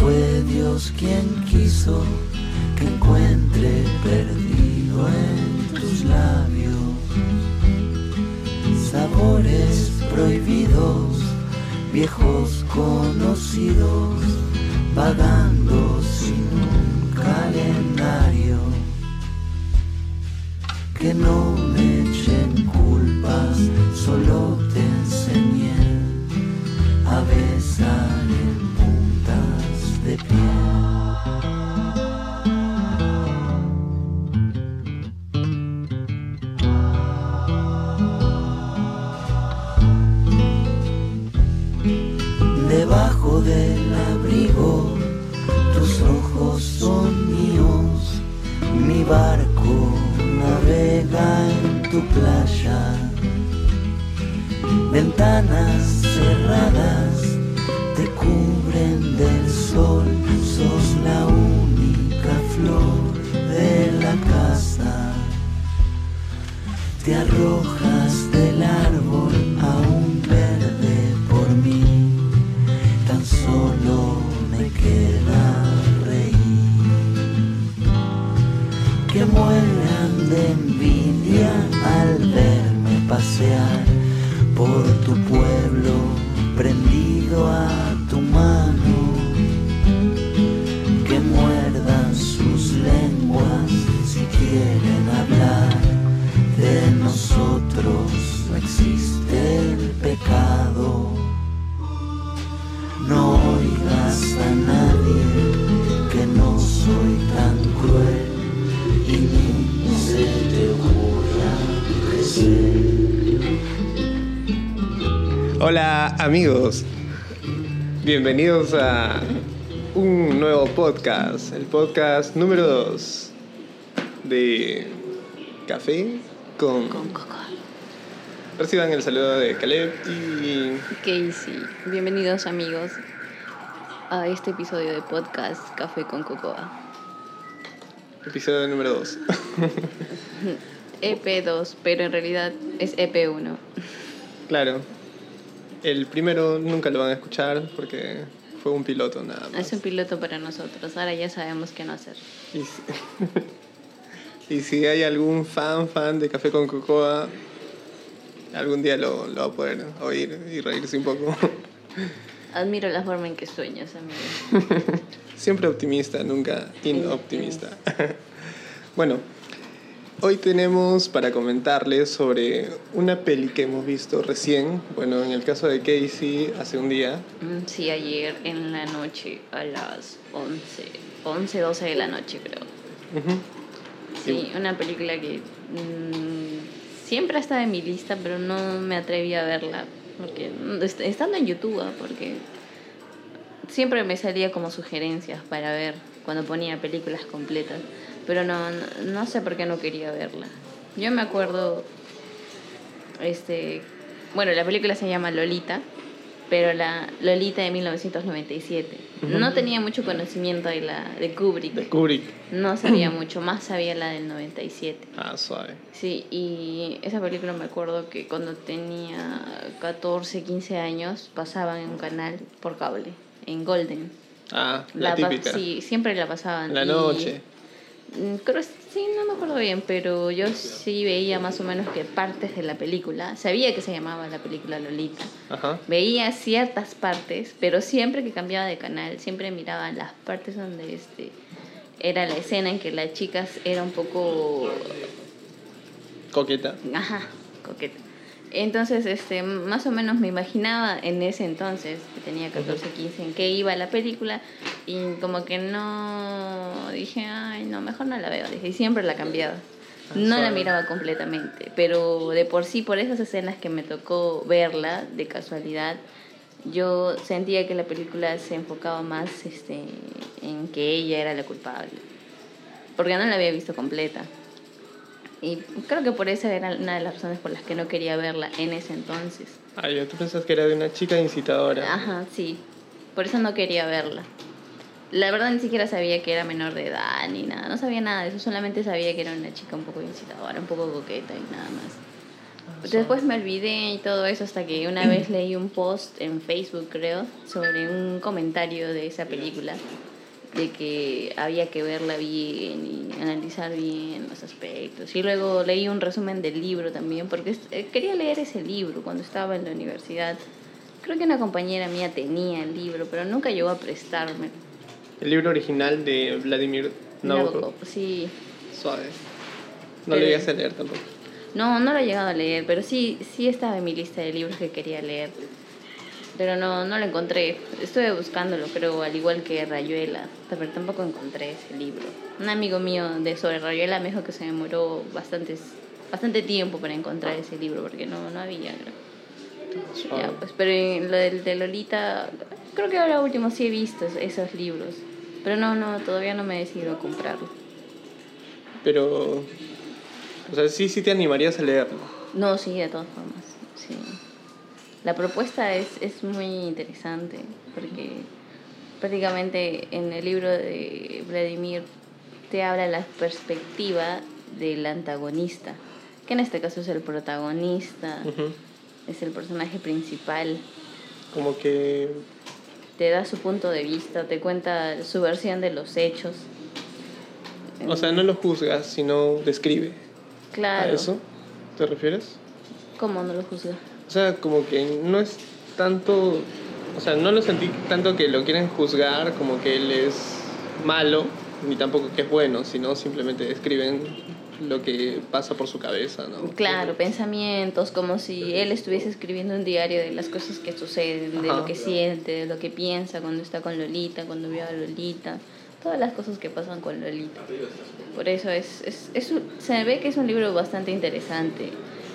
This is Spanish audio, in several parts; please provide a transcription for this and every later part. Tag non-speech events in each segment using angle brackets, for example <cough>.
fue Dios quien quiso Hola amigos, bienvenidos a un nuevo podcast, el podcast número 2 de Café con... Con Coco. Reciban el saludo de Caleb y... Casey. Bienvenidos amigos a este episodio de podcast Café con Cocoa. episodio número 2. <laughs> EP2, pero en realidad es E EP1. claro, el primero nunca lo van a escuchar porque fue un piloto nada más. Es un piloto para nosotros, ahora ya sabemos qué no hacer. Y si, <laughs> y si hay algún fan, fan de Café con Cocoa, algún día lo, lo va a poder oír y reírse un poco. <laughs> Admiro la forma en que sueñas, amigo. <laughs> Siempre optimista, nunca inoptimista. bueno, hoy tenemos para comentarles sobre una peli que hemos visto recién. Bueno, en el caso de Casey, hace un día. Mm, Sí, ayer en la noche a las 11, 11, 12 de la noche creo. Sí, una película que mm, siempre ha estado en mi lista, pero no me atreví a verla. Porque, mm, est- estando en YouTube, ah, porque siempre me salía como sugerencias para ver cuando ponía películas completas. Pero no, no, no sé por qué no quería verla. Yo me acuerdo, este, bueno, la película se llama Lolita, pero la Lolita de 1997. No tenía mucho conocimiento de la de Kubrick. De Kubrick. No sabía mucho, más sabía la del 97. Ah, suave. Sí, y esa película me acuerdo que cuando tenía 14, 15 años pasaban en un canal por cable, en Golden. Ah, la, pa- típica. Sí, siempre la pasaban. La noche. Creo, sí, no me acuerdo bien, pero yo sí veía más o menos que partes de la película. Sabía que se llamaba la película Lolita. Ajá. Veía ciertas partes, pero siempre que cambiaba de canal, siempre miraba las partes donde este era la escena en que las chicas era un poco Coqueta. ajá, coqueta. Entonces, este, más o menos me imaginaba en ese entonces, que tenía 14, 15, en qué iba la película y como que no dije, ay, no, mejor no la veo, dije, y siempre la cambiaba. No la miraba completamente, pero de por sí, por esas escenas que me tocó verla de casualidad, yo sentía que la película se enfocaba más este, en que ella era la culpable, porque no la había visto completa. Y creo que por esa era una de las razones por las que no quería verla en ese entonces. Ah, ya, tú pensás que era de una chica incitadora. Ajá, sí. Por eso no quería verla. La verdad ni siquiera sabía que era menor de edad ni nada. No sabía nada de eso. Solamente sabía que era una chica un poco incitadora, un poco coqueta y nada más. Después me olvidé y todo eso hasta que una vez leí un post en Facebook, creo, sobre un comentario de esa película, de que había que verla bien y analizar bien los aspectos. Y luego leí un resumen del libro también, porque eh, quería leer ese libro cuando estaba en la universidad. Creo que una compañera mía tenía el libro, pero nunca llegó a prestarme. El libro original de Vladimir Nabokov. Nabokov, Sí, Suave. No Pero- lo llegas a leer tampoco. No, no lo he llegado a leer, pero sí, sí estaba en mi lista de libros que quería leer. Pero no, no lo encontré. Estuve buscándolo, pero al igual que Rayuela, pero tampoco encontré ese libro. Un amigo mío de sobre Rayuela me dijo que se demoró bastantes, bastante tiempo para encontrar ese libro, porque no, no había. creo. Ya, pues, pero en lo del de Lolita, creo que ahora último sí he visto es- esos libros. Pero no, no, todavía no me he decidido a comprarlo. Pero. O sea, sí, sí te animarías a leerlo. No, sí, de todas formas. La propuesta es, es muy interesante porque prácticamente en el libro de Vladimir te habla la perspectiva del antagonista, que en este caso es el protagonista, es el personaje principal. Como que. Te da su punto de vista, te cuenta su versión de los hechos. O sea, no lo juzgas, sino describe. claro. ¿A eso te refieres? ¿Cómo no lo juzga? O sea, como que no es tanto. O sea, no lo sentí tanto que lo quieren juzgar como que él es malo, ni tampoco que es bueno, sino simplemente describen lo que pasa por su cabeza, ¿no? Claro, pensamientos, como si él estuviese escribiendo un diario de las cosas que suceden, de Ajá. lo que siente, de lo que piensa cuando está con Lolita, cuando vio a Lolita, todas las cosas que pasan con Lolita. Por eso es, es, es se ve que es un libro bastante interesante,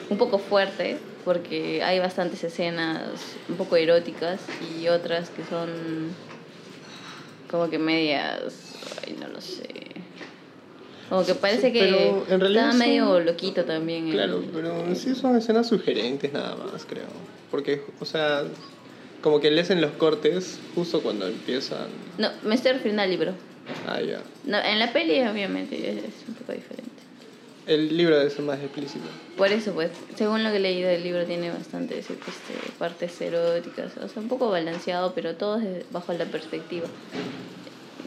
un poco fuerte, porque hay bastantes escenas un poco eróticas y otras que son como que medias, ay, no lo sé. Como que parece Sí, que en realidad estaba medio son- loquito también. el- Claro, pero sí son escenas sugerentes nada más, creo. Porque, o sea, como que lees en los cortes justo cuando empiezan. No, me estoy refiriendo al libro. Ah, ya. No, en la peli obviamente es un poco diferente. El libro debe ser más explícito. Por eso, pues, según lo que he leído del libro, tiene bastantes este, partes eróticas. O sea, un poco balanceado, pero todo es bajo la perspectiva.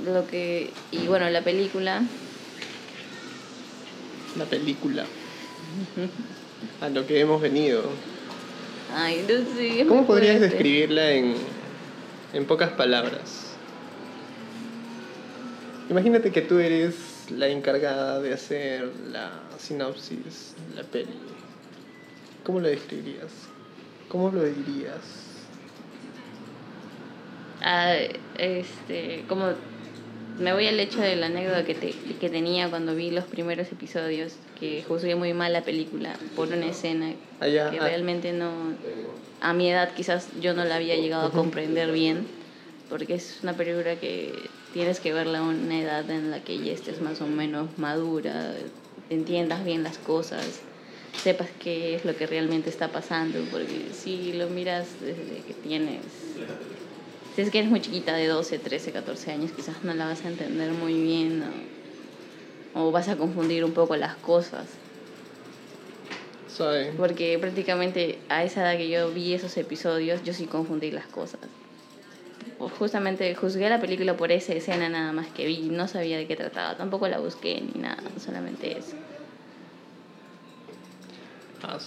Lo que... Y bueno, la película... La película. <laughs> A lo que hemos venido. Ay, no sé. es ¿Cómo podrías fuerte. describirla en, en pocas palabras? Imagínate que tú eres la encargada de hacer la sinopsis la peli. ¿Cómo lo describirías? ¿Cómo lo dirías? Ah, este, como me voy al hecho de la anécdota que, te- que tenía cuando vi los primeros episodios, que juzgué muy mal la película por una escena Allá, que ah. realmente no, a mi edad quizás yo no la había llegado a comprender bien, porque es una película que tienes que verla a una edad en la que ya estés más o menos madura, entiendas bien las cosas, sepas qué es lo que realmente está pasando, porque si lo miras desde que tienes si es que eres muy chiquita, de 12, 13, 14 años, quizás no la vas a entender muy bien o, o vas a confundir un poco las cosas. Porque prácticamente a esa edad que yo vi esos episodios, yo sí confundí las cosas. Justamente juzgué la película por esa escena nada más que vi, no sabía de qué trataba, tampoco la busqué ni nada, solamente eso. Ah.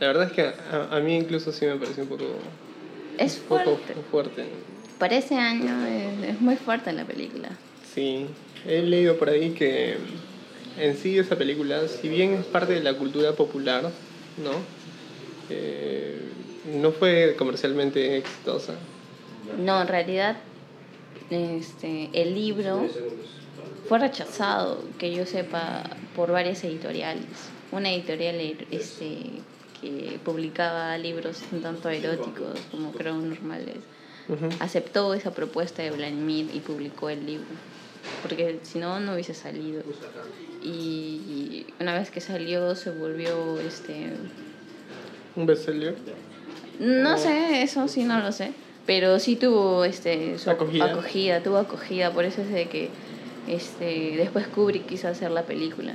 La verdad es que a, a mí incluso sí me pareció un poco, Es un poco fuerte. fuerte. Para ese año es, es muy fuerte la película. Sí, he leído por ahí que en sí esa película, si bien es parte de la cultura popular, ¿no? Eh, no fue comercialmente exitosa. No, en realidad este, el libro fue rechazado, que yo sepa, por varias editoriales. Una editorial este, que publicaba libros tanto eróticos como creo normales, Ujú. aceptó esa propuesta de Vladimir y publicó el libro. Porque si no, no hubiese salido. Y una vez que salió, se volvió este, Un bestseller. no sé, eso sí no lo sé. Pero sí tuvo este, su Acogida. acogida, tuvo acogida. Por eso es de que este, después Kubrick quiso hacer la película.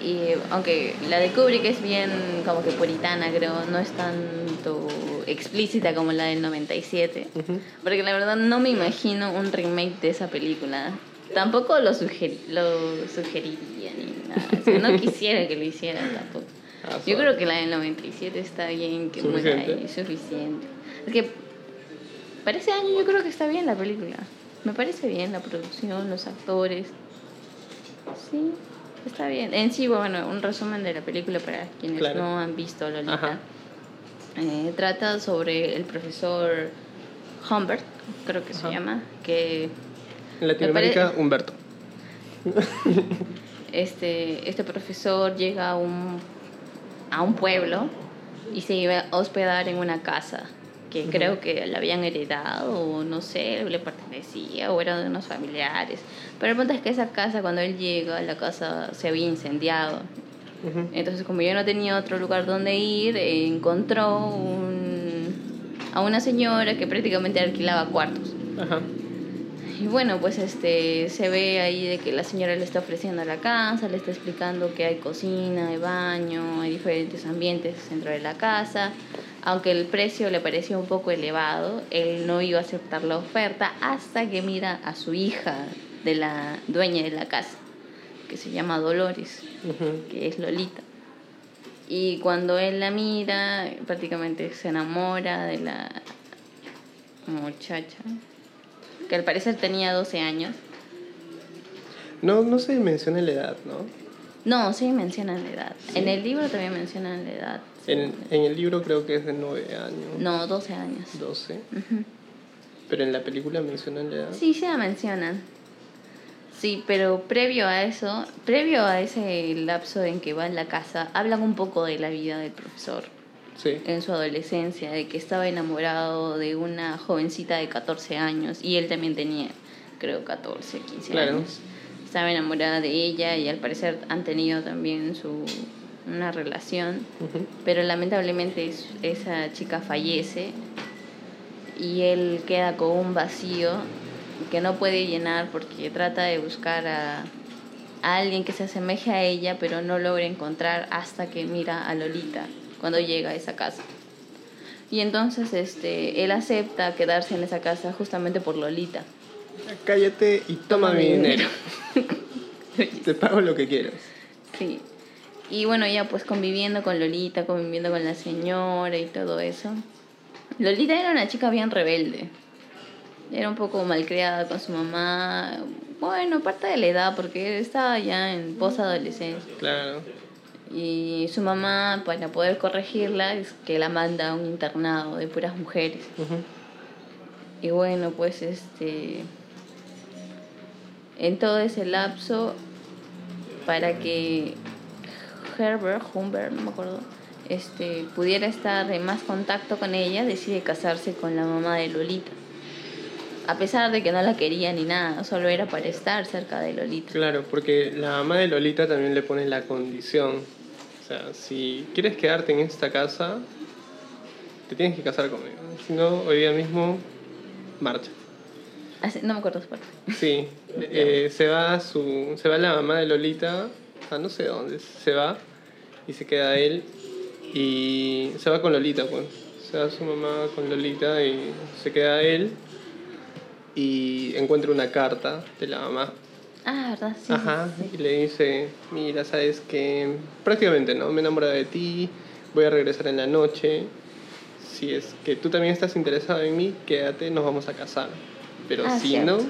Y aunque la de Kubrick es bien como que puritana, creo, no es tanto explícita como la del 97. Ujú. Porque la verdad no me imagino un remake de esa película. Tampoco lo, sugeri lo sugeriría ni nada. O sea, no <laughs> quisiera que lo hicieran tampoco. Ah, Yo creo que la del 97 está bien, que muera ahí, suficiente. Es que para ese año yo creo que está bien la película. Me parece bien la producción, los actores. Sí, está bien. En sí, bueno, un resumen de la película para quienes Claro. no han visto Lolita. Eh, trata sobre el profesor Humbert, creo que se llama, que En Latinoamérica, pare- Humberto. <laughs> este, este profesor llega a un, a un pueblo y se iba a hospedar en una casa que Ujú. creo que la habían heredado o no sé, le pertenecía o era de unos familiares. Pero el punto es que esa casa, cuando él llega, la casa se había incendiado. Ujú. Entonces, como yo no tenía otro lugar donde ir, eh, encontró un- a una señora que prácticamente alquilaba cuartos. Ajá. Y bueno, pues este se ve ahí de que la señora le está ofreciendo la casa, le está explicando que hay cocina, hay baño, hay diferentes ambientes dentro de la casa. Aunque el precio le parecía un poco elevado, él no iba a aceptar la oferta hasta que mira a su hija de la dueña de la casa, que se llama Dolores que es Lolita. Y cuando él la mira, prácticamente se enamora de la muchacha, que al parecer tenía 12 años. No, no se menciona la edad, ¿no? No, sí mencionan la edad. En el libro también mencionan la edad. En, en el libro creo que es de 9 años. No, 12 años. 12. Ujú. Pero en la película mencionan la edad. Sí, sí la mencionan. Sí, pero previo a eso, previo a ese lapso en que va en la casa, hablan un poco de la vida del profesor. Sí. en su adolescencia, de que estaba enamorado de una jovencita de 14 años y él también tenía, creo, 14, 15 Claro. años. Estaba enamorada de ella y al parecer han tenido también su una relación, Ujú. pero lamentablemente es- esa chica fallece y él queda con un vacío que no puede llenar porque trata de buscar a, a alguien que se asemeje a ella, pero no logra encontrar hasta que mira a Lolita cuando llega a esa casa. Y entonces este, él acepta quedarse en esa casa justamente por Lolita. Cállate y toma mi dinero. Te pago lo que quieras. Sí. Y bueno, ya pues conviviendo con Lolita, conviviendo con la señora y todo eso. Lolita era una chica bien rebelde. Era un poco malcriada con su mamá. Bueno, parte de la edad, porque estaba ya en posadolescencia. Claro. Y su mamá, para poder corregirla, es que la manda a un internado de puras mujeres. Y bueno, pues este. En todo ese lapso, para que Herbert, Humbert, no me acuerdo, este, pudiera estar en más contacto con ella, decide casarse con la mamá de Lolita. A pesar de que no la quería ni nada, solo era para estar cerca de Lolita. Claro, porque la mamá de Lolita también le pone la condición. O sea, si quieres quedarte en esta casa, te tienes que casar conmigo. Si no, hoy día mismo, marcha. Así- no me acuerdo su parte. Sí, <laughs> eh, se va su, se va la mamá de Lolita, a no sé dónde, se va y se queda él y se va con Lolita, pues. Se va su mamá con Lolita y se queda él y encuentra una carta de la mamá. Ah, ¿verdad? Sí. Ajá, sí. y le dice, mira, sabes que prácticamente, ¿no? Me he enamorado de ti, voy a regresar en la noche. Si es que tú también estás interesado en mí, quédate, nos vamos a casar. Pero Ah, si cierto. no,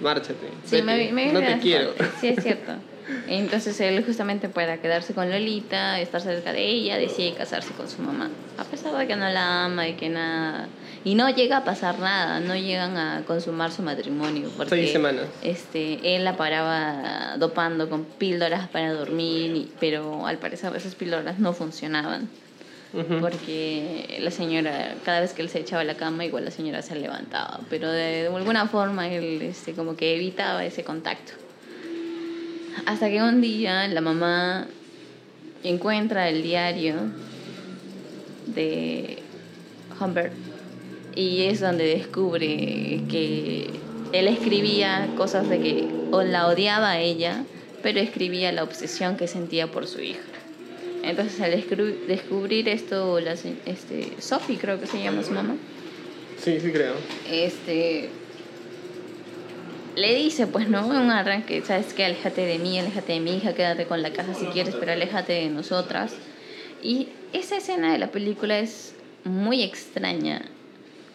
márchate. Sí, me, vete, me no vi te quiero. Sí, es cierto. <laughs> Entonces él justamente para quedarse con Lolita, estar cerca de ella, decide casarse con su mamá. A pesar de que no la ama y que nada... Y no llega a pasar nada, no llegan a consumar su matrimonio. Porque, Seis semanas. Este, él la paraba dopando con píldoras para dormir, y- pero al parecer esas píldoras no funcionaban. Porque la señora, cada vez que él se echaba a la cama, igual la señora se levantaba. Pero de, de alguna forma él este, como que evitaba ese contacto. Hasta que un día la mamá encuentra el diario de Humbert y es donde descubre que él escribía cosas de que o la odiaba a ella pero escribía la obsesión que sentía por su hija. Entonces al descubrir- esto, la, este, Sophie creo que se llama su mamá, Sí, sí creo. este le dice pues no un arranque sabes que aléjate de mí aléjate de mi hija quédate con la casa si quieres pero aléjate de nosotras y esa escena de la película es muy extraña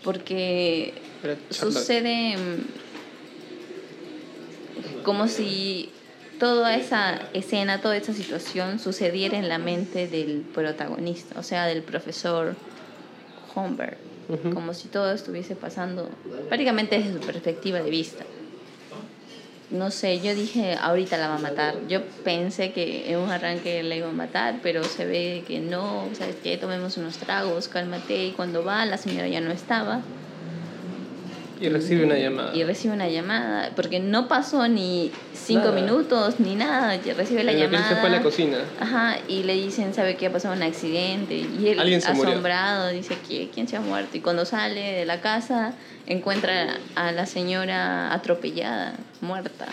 porque sucede mm, como si toda esa escena toda esa situación sucediera en la mente del protagonista o sea del profesor Holmberg Ujú. como si todo estuviese pasando prácticamente desde su perspectiva de vista. No sé, yo dije, ahorita la va a matar. Yo pensé que en un arranque la iba a matar, pero se ve que no, ¿sabes qué? Tomemos unos tragos, cálmate. Y cuando va, la señora ya no estaba. Y recibe una llamada. Y recibe una llamada, porque no pasó ni cinco Nada. minutos ni nada. Recibe la que él llamada. se fue a la cocina. Ajá, y le dicen, ¿sabe qué ha pasado un accidente? Y él, Alguien se murió. asombrado, dice, "¿Qui- ¿quién se ha muerto? Y cuando sale de la casa, encuentra a la señora atropellada, muerta.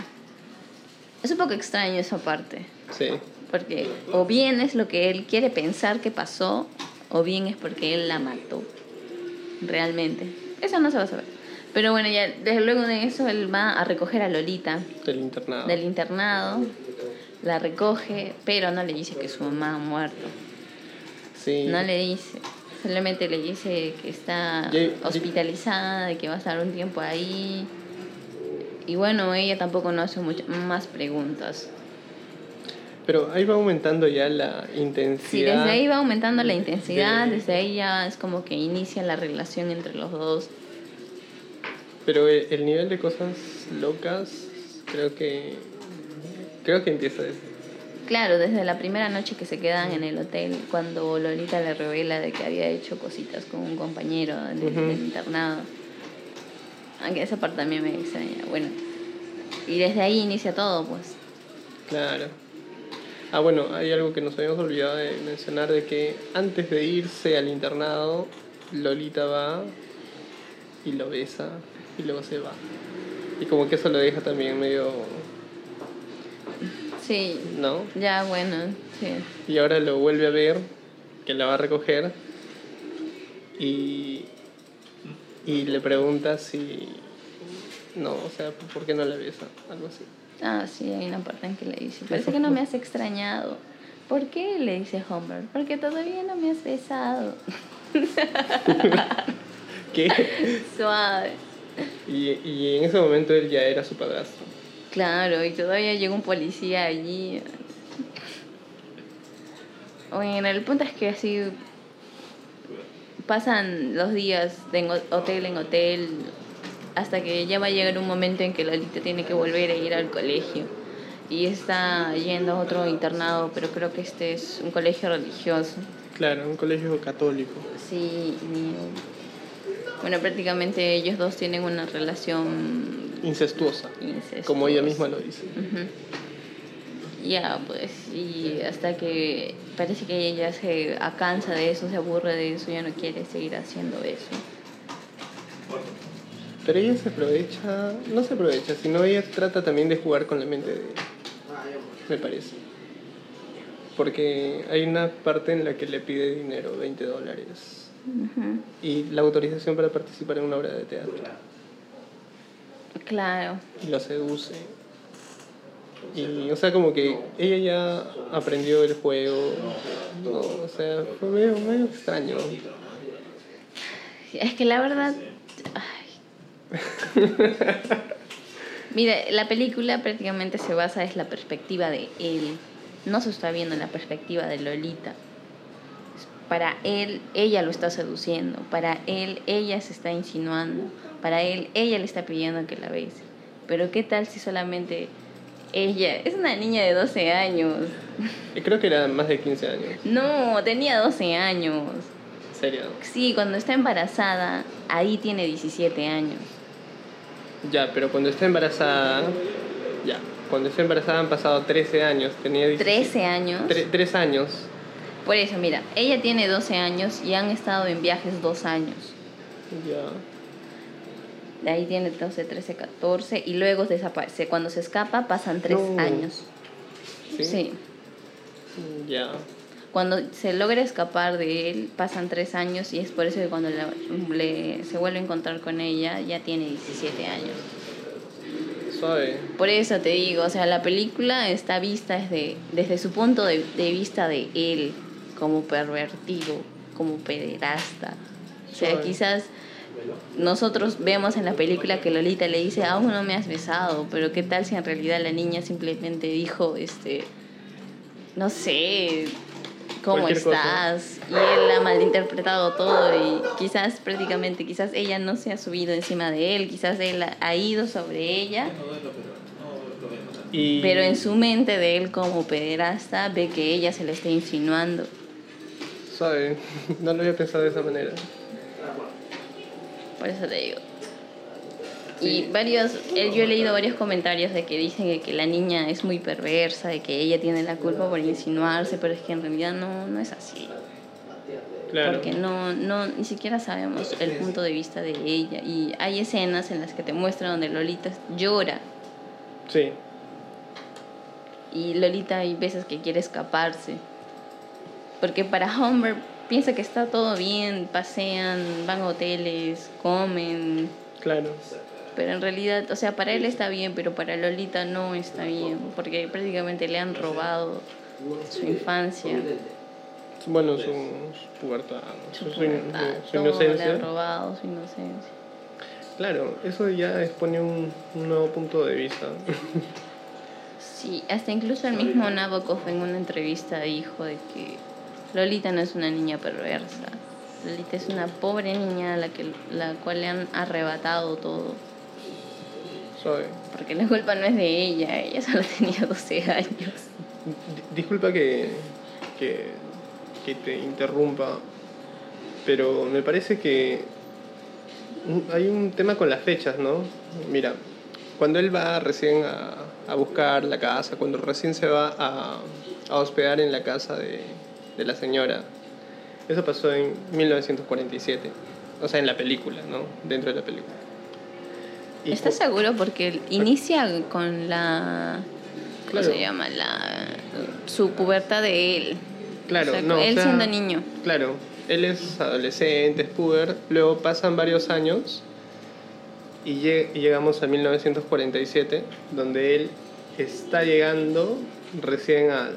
Es un poco extraño esa parte, Sí. porque o bien es lo que él quiere pensar que pasó, o bien es porque él la mató, realmente. Eso no se va a saber. Pero bueno, ya desde luego de eso él va a recoger a Lolita Del internado. del internado, la recoge, pero no le dice que su mamá ha muerto. Sí. No le dice. Solamente le dice que está hospitalizada, de que va a estar un tiempo ahí. Y bueno, ella tampoco no hace muchas más preguntas. Pero ahí va aumentando ya la intensidad. Sí, desde ahí va aumentando la intensidad, de- desde ahí ya es como que inicia la relación entre los dos. Pero el, el nivel de cosas locas, creo que. Creo que empieza desde. Claro, desde la primera noche que se quedan en el hotel, cuando Lolita le revela de que había hecho cositas con un compañero del, Ujú. del internado. Aunque esa parte también me extraña. Bueno, y desde ahí inicia todo, pues. Claro. Ah, bueno, hay algo que nos habíamos olvidado de mencionar: de que antes de irse al internado, Lolita va y lo besa y luego se va. Y como que eso lo deja también medio. Sí, ¿No? ya bueno, sí. Y ahora lo vuelve a ver, que la va a recoger, y, y le pregunta si... No, o sea, ¿por qué no la besa? Algo así. Ah, sí, hay una parte en que le dice, parece que no me has extrañado. ¿Por qué? Le dice Homer. Porque todavía no me has besado. <laughs> ¿Qué? <laughs> Suave. Y, y en ese momento él ya era su padrastro. Claro, y todavía llega un policía allí. Bueno, el punto es que así pasan los días de hotel en hotel hasta que ya va a llegar un momento en que Lolita tiene que volver a ir al colegio y está yendo a otro internado, pero creo que este es un colegio religioso. Claro, un colegio católico. Sí, y, bueno, prácticamente ellos dos tienen una relación Incestuosa, incestuosa. como ella misma lo dice. Ya, pues, y hasta que parece que ella se cansa de eso, se aburre de eso, ya no quiere seguir haciendo eso. Pero ella se aprovecha, no se aprovecha, sino ella trata también de jugar con la mente de él, me parece. Porque hay una parte en la que le pide dinero, 20 dólares, Y la autorización para participar en una obra de teatro. Claro, Y lo seduce. Y, o sea, como que ella ya aprendió el juego, no, o sea, fue medio, medio extraño. es que la verdad... ay. Mira, la película prácticamente se basa en la perspectiva de él. No se está viendo en la perspectiva de Lolita. Para él, ella lo está seduciendo. Para él, ella se está insinuando. Para él, ella le está pidiendo que la bese. Pero ¿qué tal si solamente ella... Es una niña de 12 años. Y creo que era más de 15 años, No, tenía 12 años. en serio. Sí, cuando está embarazada, ahí tiene 17 años. Ya, pero cuando está embarazada, ya, cuando está embarazada han pasado 13 años, tenía 17 13 años. Tre- tres años. Por eso, mira, ella tiene 12 años y han estado en viajes dos años. Ya. De ahí tiene 12, 13, 14 y luego desaparece. Cuando se escapa pasan tres No. años. ¿sí? Sí. Ya. Cuando se logra escapar de él, pasan tres años y es por eso que cuando la- le- se vuelve a encontrar con ella, ya tiene 17 años. Suave. Por eso te digo, o sea, la película está vista desde, desde su punto de, de vista de él, como pervertido, como pederasta. O sea, quizás nosotros vemos en la película que Lolita le dice, aún no me has besado, pero qué tal si en realidad la niña simplemente dijo, este, no sé, ¿cómo cosa. estás? Y él ha malinterpretado todo y quizás prácticamente, quizás ella no se ha subido encima de él, quizás él ha- ha ido sobre ella. Y... Pero en su mente de él como pederasta ve que ella se le está insinuando. <laughs> No lo había pensado de esa manera. Por eso te digo. Y varios, eh, yo he leído varios comentarios de que dicen que, que la niña es muy perversa, de que ella tiene la culpa por insinuarse, pero es que en realidad no, no es así. Claro. Porque no, no, ni siquiera sabemos el punto de vista de ella. Y hay escenas en las que te muestran donde Lolita llora. Sí. Y Lolita hay veces que quiere escaparse. Porque para Homer piensa que está todo bien, pasean, van a hoteles, comen. Claro. Pero en realidad, o sea, para él está bien, pero para Lolita no está bien. Porque prácticamente le han robado su infancia, Bueno, su, su pubertad, su, pubertad, su todo le inocencia. han robado su inocencia. Claro, eso ya expone un, un nuevo punto de vista. Sí, hasta incluso el mismo Nabokov en una entrevista dijo de que Lolita no es una niña perversa. Lolita es una pobre niña a la, que, la cual le han arrebatado todo. Suave. Porque la culpa no es de ella, ella solo <laughs> tenía 12 años. Di- Disculpa que, que, que te interrumpa, pero me parece que hay un tema con las fechas, ¿no? Mira, cuando él va recién a, a buscar la casa, cuando recién se va a, a hospedar en la casa de, de la señora, eso pasó en 1947, o sea, en la película, ¿no? Dentro de la película. Y ¿Estás cu- seguro? Porque inicia con la... ¿Cómo Claro. se llama? La, su pubertad de él. Claro, O sea, no, o él sea, siendo niño. Claro, él es adolescente, es puber, luego pasan varios años y lleg- y llegamos a 1947, donde él está llegando recién al,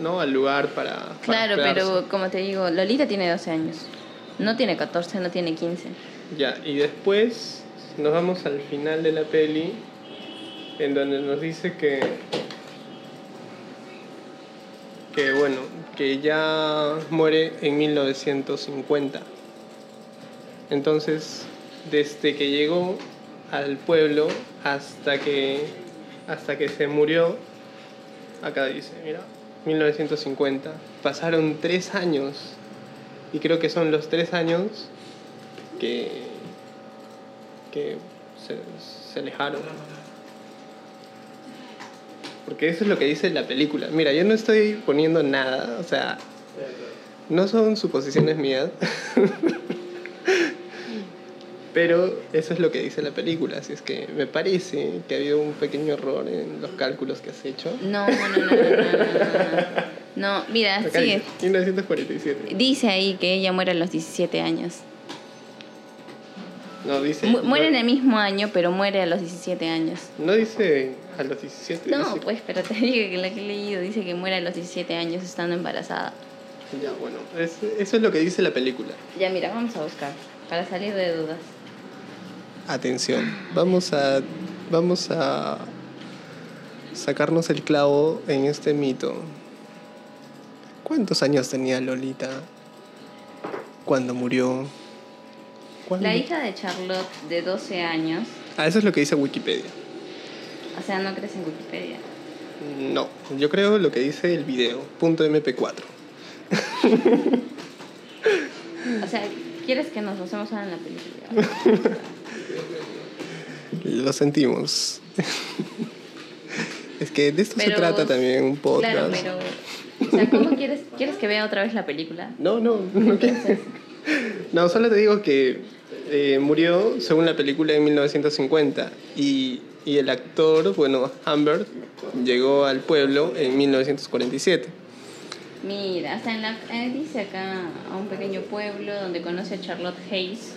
¿no? al lugar para... para Claro, pero como te digo, Lolita tiene 12 años. No tiene 14, no tiene 15. Ya, y después nos vamos al final de la peli, en donde nos dice que... Que bueno, que ya muere en 1950. Entonces, desde que llegó al pueblo hasta que, hasta que se murió, acá dice, mira, 1950, pasaron tres años. Y creo que son los tres años que, que se, se alejaron. Porque eso es lo que dice la película. Mira, yo no estoy poniendo nada, o sea, no son suposiciones mías. <laughs> Pero eso es lo que dice la película, así es que me parece que ha habido un pequeño error en los cálculos que has hecho. No, no, no, no, no, no, no, no. No, mira, Acá sigue. dice 1947. Dice ahí que ella muere a los 17 años. No dice. Mu- muere en no, el mismo año, pero muere a los 17 años. no dice a los 17. No, dice- pues, pero te digo que la que he leído dice que muere a los 17 años estando embarazada. Ya, bueno, es- eso es lo que dice la película. Ya, mira, vamos a buscar para salir de dudas. Atención, vamos a vamos a sacarnos el clavo en este mito. ¿Cuántos años tenía Lolita cuando murió? ¿Cuándo? La hija de Charlotte, de 12 años, Ah, eso es lo que dice Wikipedia. o sea, no crees en Wikipedia. No, yo creo lo que dice el video, punto MP4. <laughs> O sea, ¿quieres que nos basemos ahora en la película? <laughs> Lo sentimos. <laughs> es que de esto se trata también un podcast. Claro, pero. O sea, ¿cómo quieres, quieres que vea otra vez la película? No, no, no. <laughs> No, solo te digo que eh, murió según la película en 1950 y y el actor, bueno, Humbert, llegó al pueblo en 1947. Mira, hasta en la, eh, dice acá a un pequeño pueblo donde conoce a Charlotte Hayes,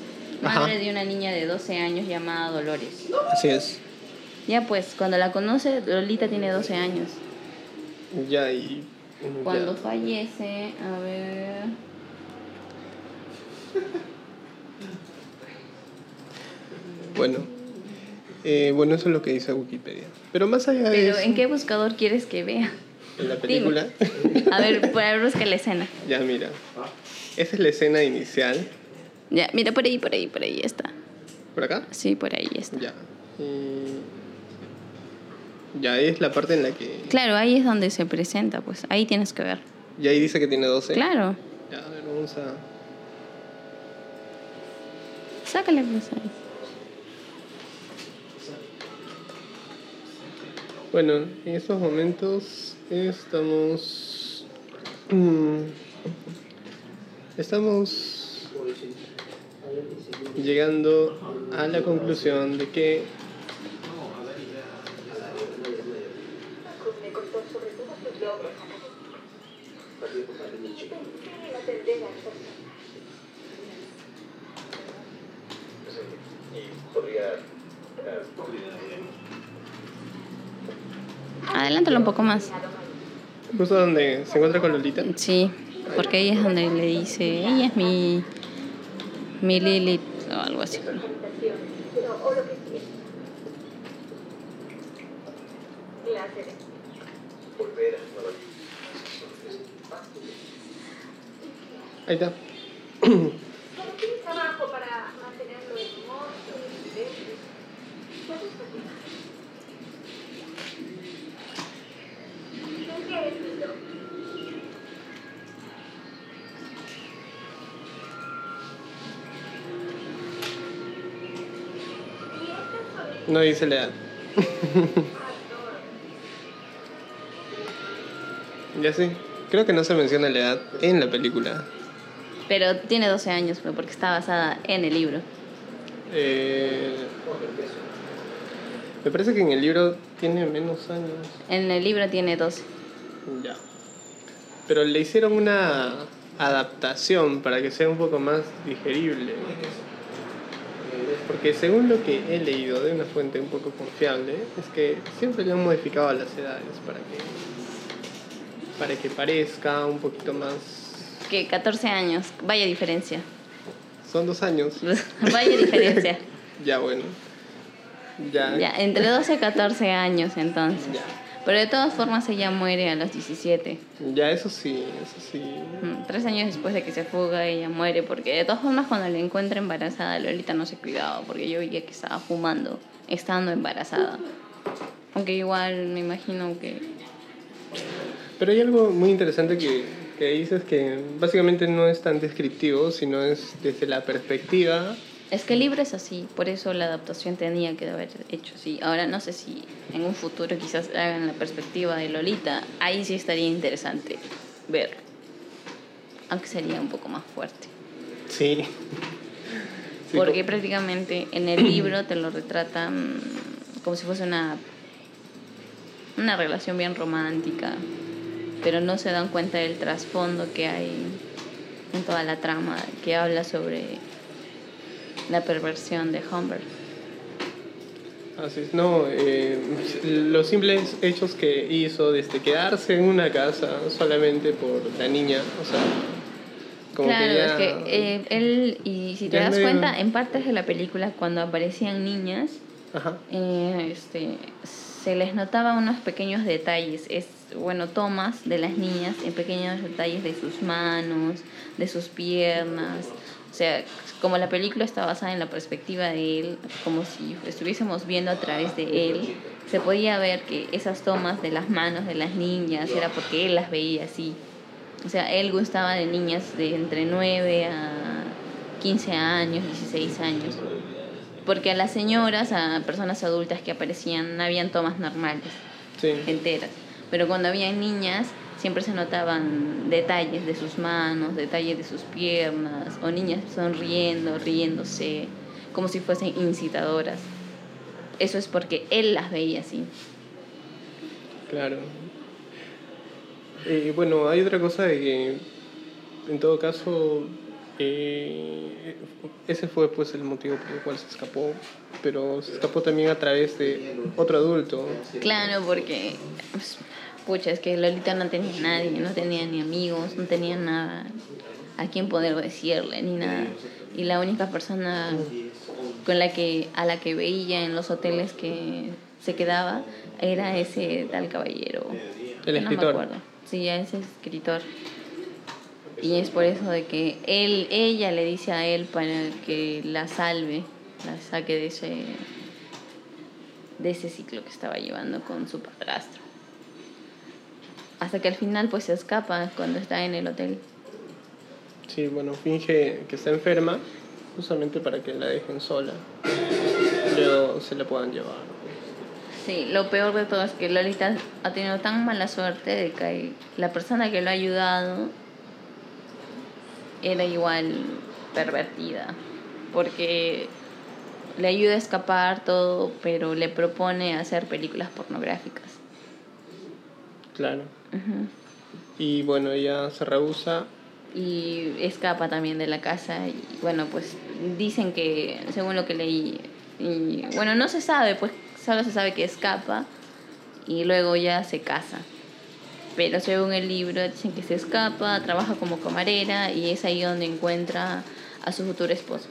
Ajá. madre de una niña de 12 años llamada Dolores. Así es. Ya pues, cuando la conoce, Lolita tiene 12 años. Ya, y... ya. Cuando fallece, a ver... Bueno, eh, bueno, eso es lo que dice Wikipedia. Pero más allá de Pero eso, ¿en qué buscador quieres que vea? en la película, A ver, para busca la escena. ya mira, esa es la escena inicial. Ya, mira, por ahí, por ahí, por ahí está. ¿Por acá? Sí, por ahí está. Ya. Y... Ya, ahí es la parte en la que... Claro, ahí es donde se presenta, pues ahí tienes que ver. Y ahí dice que tiene 12. Claro, Ya, a ver, vamos a... sácale pues ahí. Bueno, en estos momentos estamos... mm, Estamos llegando a la conclusión de que Adelántalo un poco más. justo donde se encuentra con Lolita, Sí, porque ahí es donde le dice, ella es mi, mi Lilith o algo así. ahí está. No dice la edad. ya sí. Creo que no se menciona la edad en la película. Pero tiene 12 años, porque está basada en el libro. Eh, me parece que en el libro tiene menos años. En el libro tiene 12. Ya. Pero le hicieron una adaptación para que sea un poco más digerible. Porque según lo que he leído de una fuente un poco confiable, es que siempre le han modificado las edades para que para que parezca un poquito más. Que 14 años, vaya diferencia. Son dos años. <laughs> vaya diferencia. <laughs> Ya bueno. Ya. Ya, entre 12 y 14 años entonces. Ya. Pero de todas formas ella muere a los 17. Ya, eso sí, eso sí. Tres años después de que se fuga, ella muere. Porque de todas formas, cuando la encuentra embarazada, Lolita no se cuidaba. Porque yo veía que estaba fumando, estando embarazada. Aunque igual me imagino que. Pero hay algo muy interesante que, que dices que básicamente no es tan descriptivo, sino es desde la perspectiva. Es que el libro es así, por eso la adaptación tenía que haber hecho así. Ahora no sé si en un futuro quizás hagan la perspectiva de Lolita. Ahí sí estaría interesante ver. Aunque sería un poco más fuerte. Sí. Sí, Porque prácticamente en el libro te lo retratan como si fuese una, una relación bien romántica, pero no se dan cuenta del trasfondo que hay en toda la trama que habla sobre la perversión de Humbert. Así es, no, eh, los simples hechos que hizo desde quedarse en una casa solamente por la niña, o sea, como claro, que ya... es que eh, él, y si te das medio- cuenta, en partes de la película, cuando aparecían niñas, Ajá, eh, este, se les notaba unos pequeños detalles, es bueno, tomas de las niñas en pequeños detalles de sus manos, de sus piernas, o sea, como la película está basada en la perspectiva de él, como si estuviésemos viendo a través de él, se podía ver que esas tomas de las manos de las niñas era porque él las veía así. O sea, él gustaba de niñas de entre 9 a 15 años, 16 años. Porque a las señoras, a personas adultas que aparecían, habían tomas normales, sí. enteras. Pero cuando habían niñas, siempre se notaban detalles de sus manos, detalles de sus piernas, o niñas sonriendo, riéndose, como si fuesen incitadoras. eso es porque él las veía así. Claro. Y bueno, hay otra cosa de que, en todo caso, eh, ese fue pues el motivo por el cual se escapó, pero se escapó también a través de otro adulto. Claro, porque, pues, pucha, es que Lolita no tenía nadie, no tenía ni amigos, no tenía nada a quien poder decirle, ni nada. Y la única persona con la que, a la que veía en los hoteles que se quedaba era ese tal caballero. El que No me escritor. acuerdo. Sí, ese escritor. Y es por eso de que él, ella le dice a él para que la salve, la saque de ese, de ese ciclo que estaba llevando con su padrastro. Hasta que al final pues se escapa cuando está en el hotel. Sí, bueno, finge que está enferma, justamente para que la dejen sola. Luego se la puedan llevar. Sí, lo peor de todo es que Lolita ha tenido tan mala suerte de que la persona que lo ha ayudado era igual pervertida. Porque le ayuda a escapar todo, pero le propone hacer películas pornográficas. Claro. Y bueno, ella se rehúsa. Y escapa también de la casa. Y bueno, pues dicen que, según lo que leí, y bueno, no se sabe, pues solo se sabe que escapa y luego ya se casa. Pero según el libro dicen que se escapa, trabaja como camarera y es ahí donde encuentra a su futuro esposo.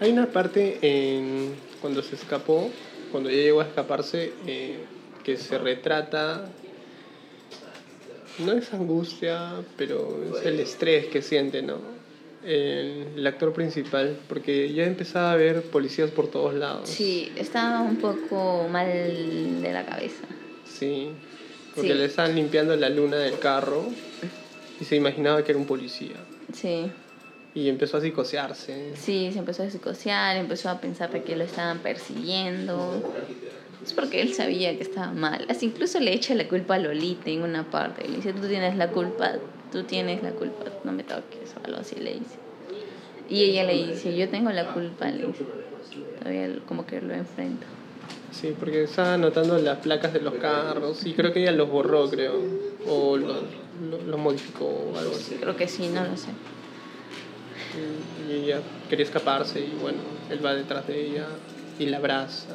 Hay una parte en cuando se escapó, cuando ella llegó a escaparse, eh, que se retrata. No es angustia, pero es el estrés que siente, ¿no? El, el actor principal, porque ya empezaba a ver policías por todos lados. Sí, estaba un poco mal de la cabeza. Sí, porque Sí. le estaban limpiando la luna del carro y se imaginaba que era un policía. Sí, Y empezó a psicosearse. sí, se empezó a psicosear, empezó a pensar que lo estaban persiguiendo. Es porque él sabía que estaba mal. Hasta incluso le echa la culpa a Lolita en una parte. Le dice, tú tienes la culpa, tú tienes la culpa, no me toques o algo así le dice. Y ella le dice, yo tengo la culpa, le dice. Todavía como que lo enfrenta. Sí, porque estaba anotando las placas de los carros y creo que ella los borró, creo. O los lo, lo modificó o algo así. Creo que sí, no lo sé. Y ella quería escaparse y bueno, él va detrás de ella y la abraza.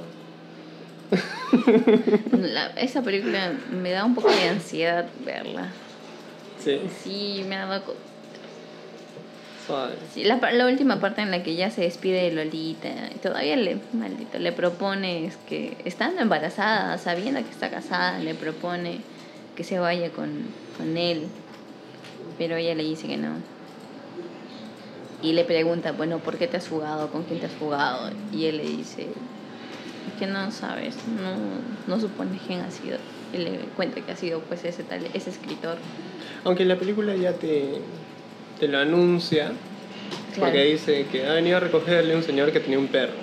<laughs> La- esa película me da un poco de ansiedad verla. Sí, Sí, me ha dado... suave. Sí, la, la última parte en la que ya se despide de Lolita, y todavía le, maldito, le propone es que, estando embarazada, sabiendo que está casada, le propone que se vaya con, con él, pero ella le dice que no. Y le pregunta, bueno, ¿por qué te has jugado? ¿Con quién te has jugado? Y él le dice, "Es que no sabes, no, no supones quién ha sido. Y le cuenta que ha sido pues ese tal, ese escritor. Aunque la película ya te, te lo anuncia, porque Claro. dice que ha venido a recogerle un señor que tenía un perro.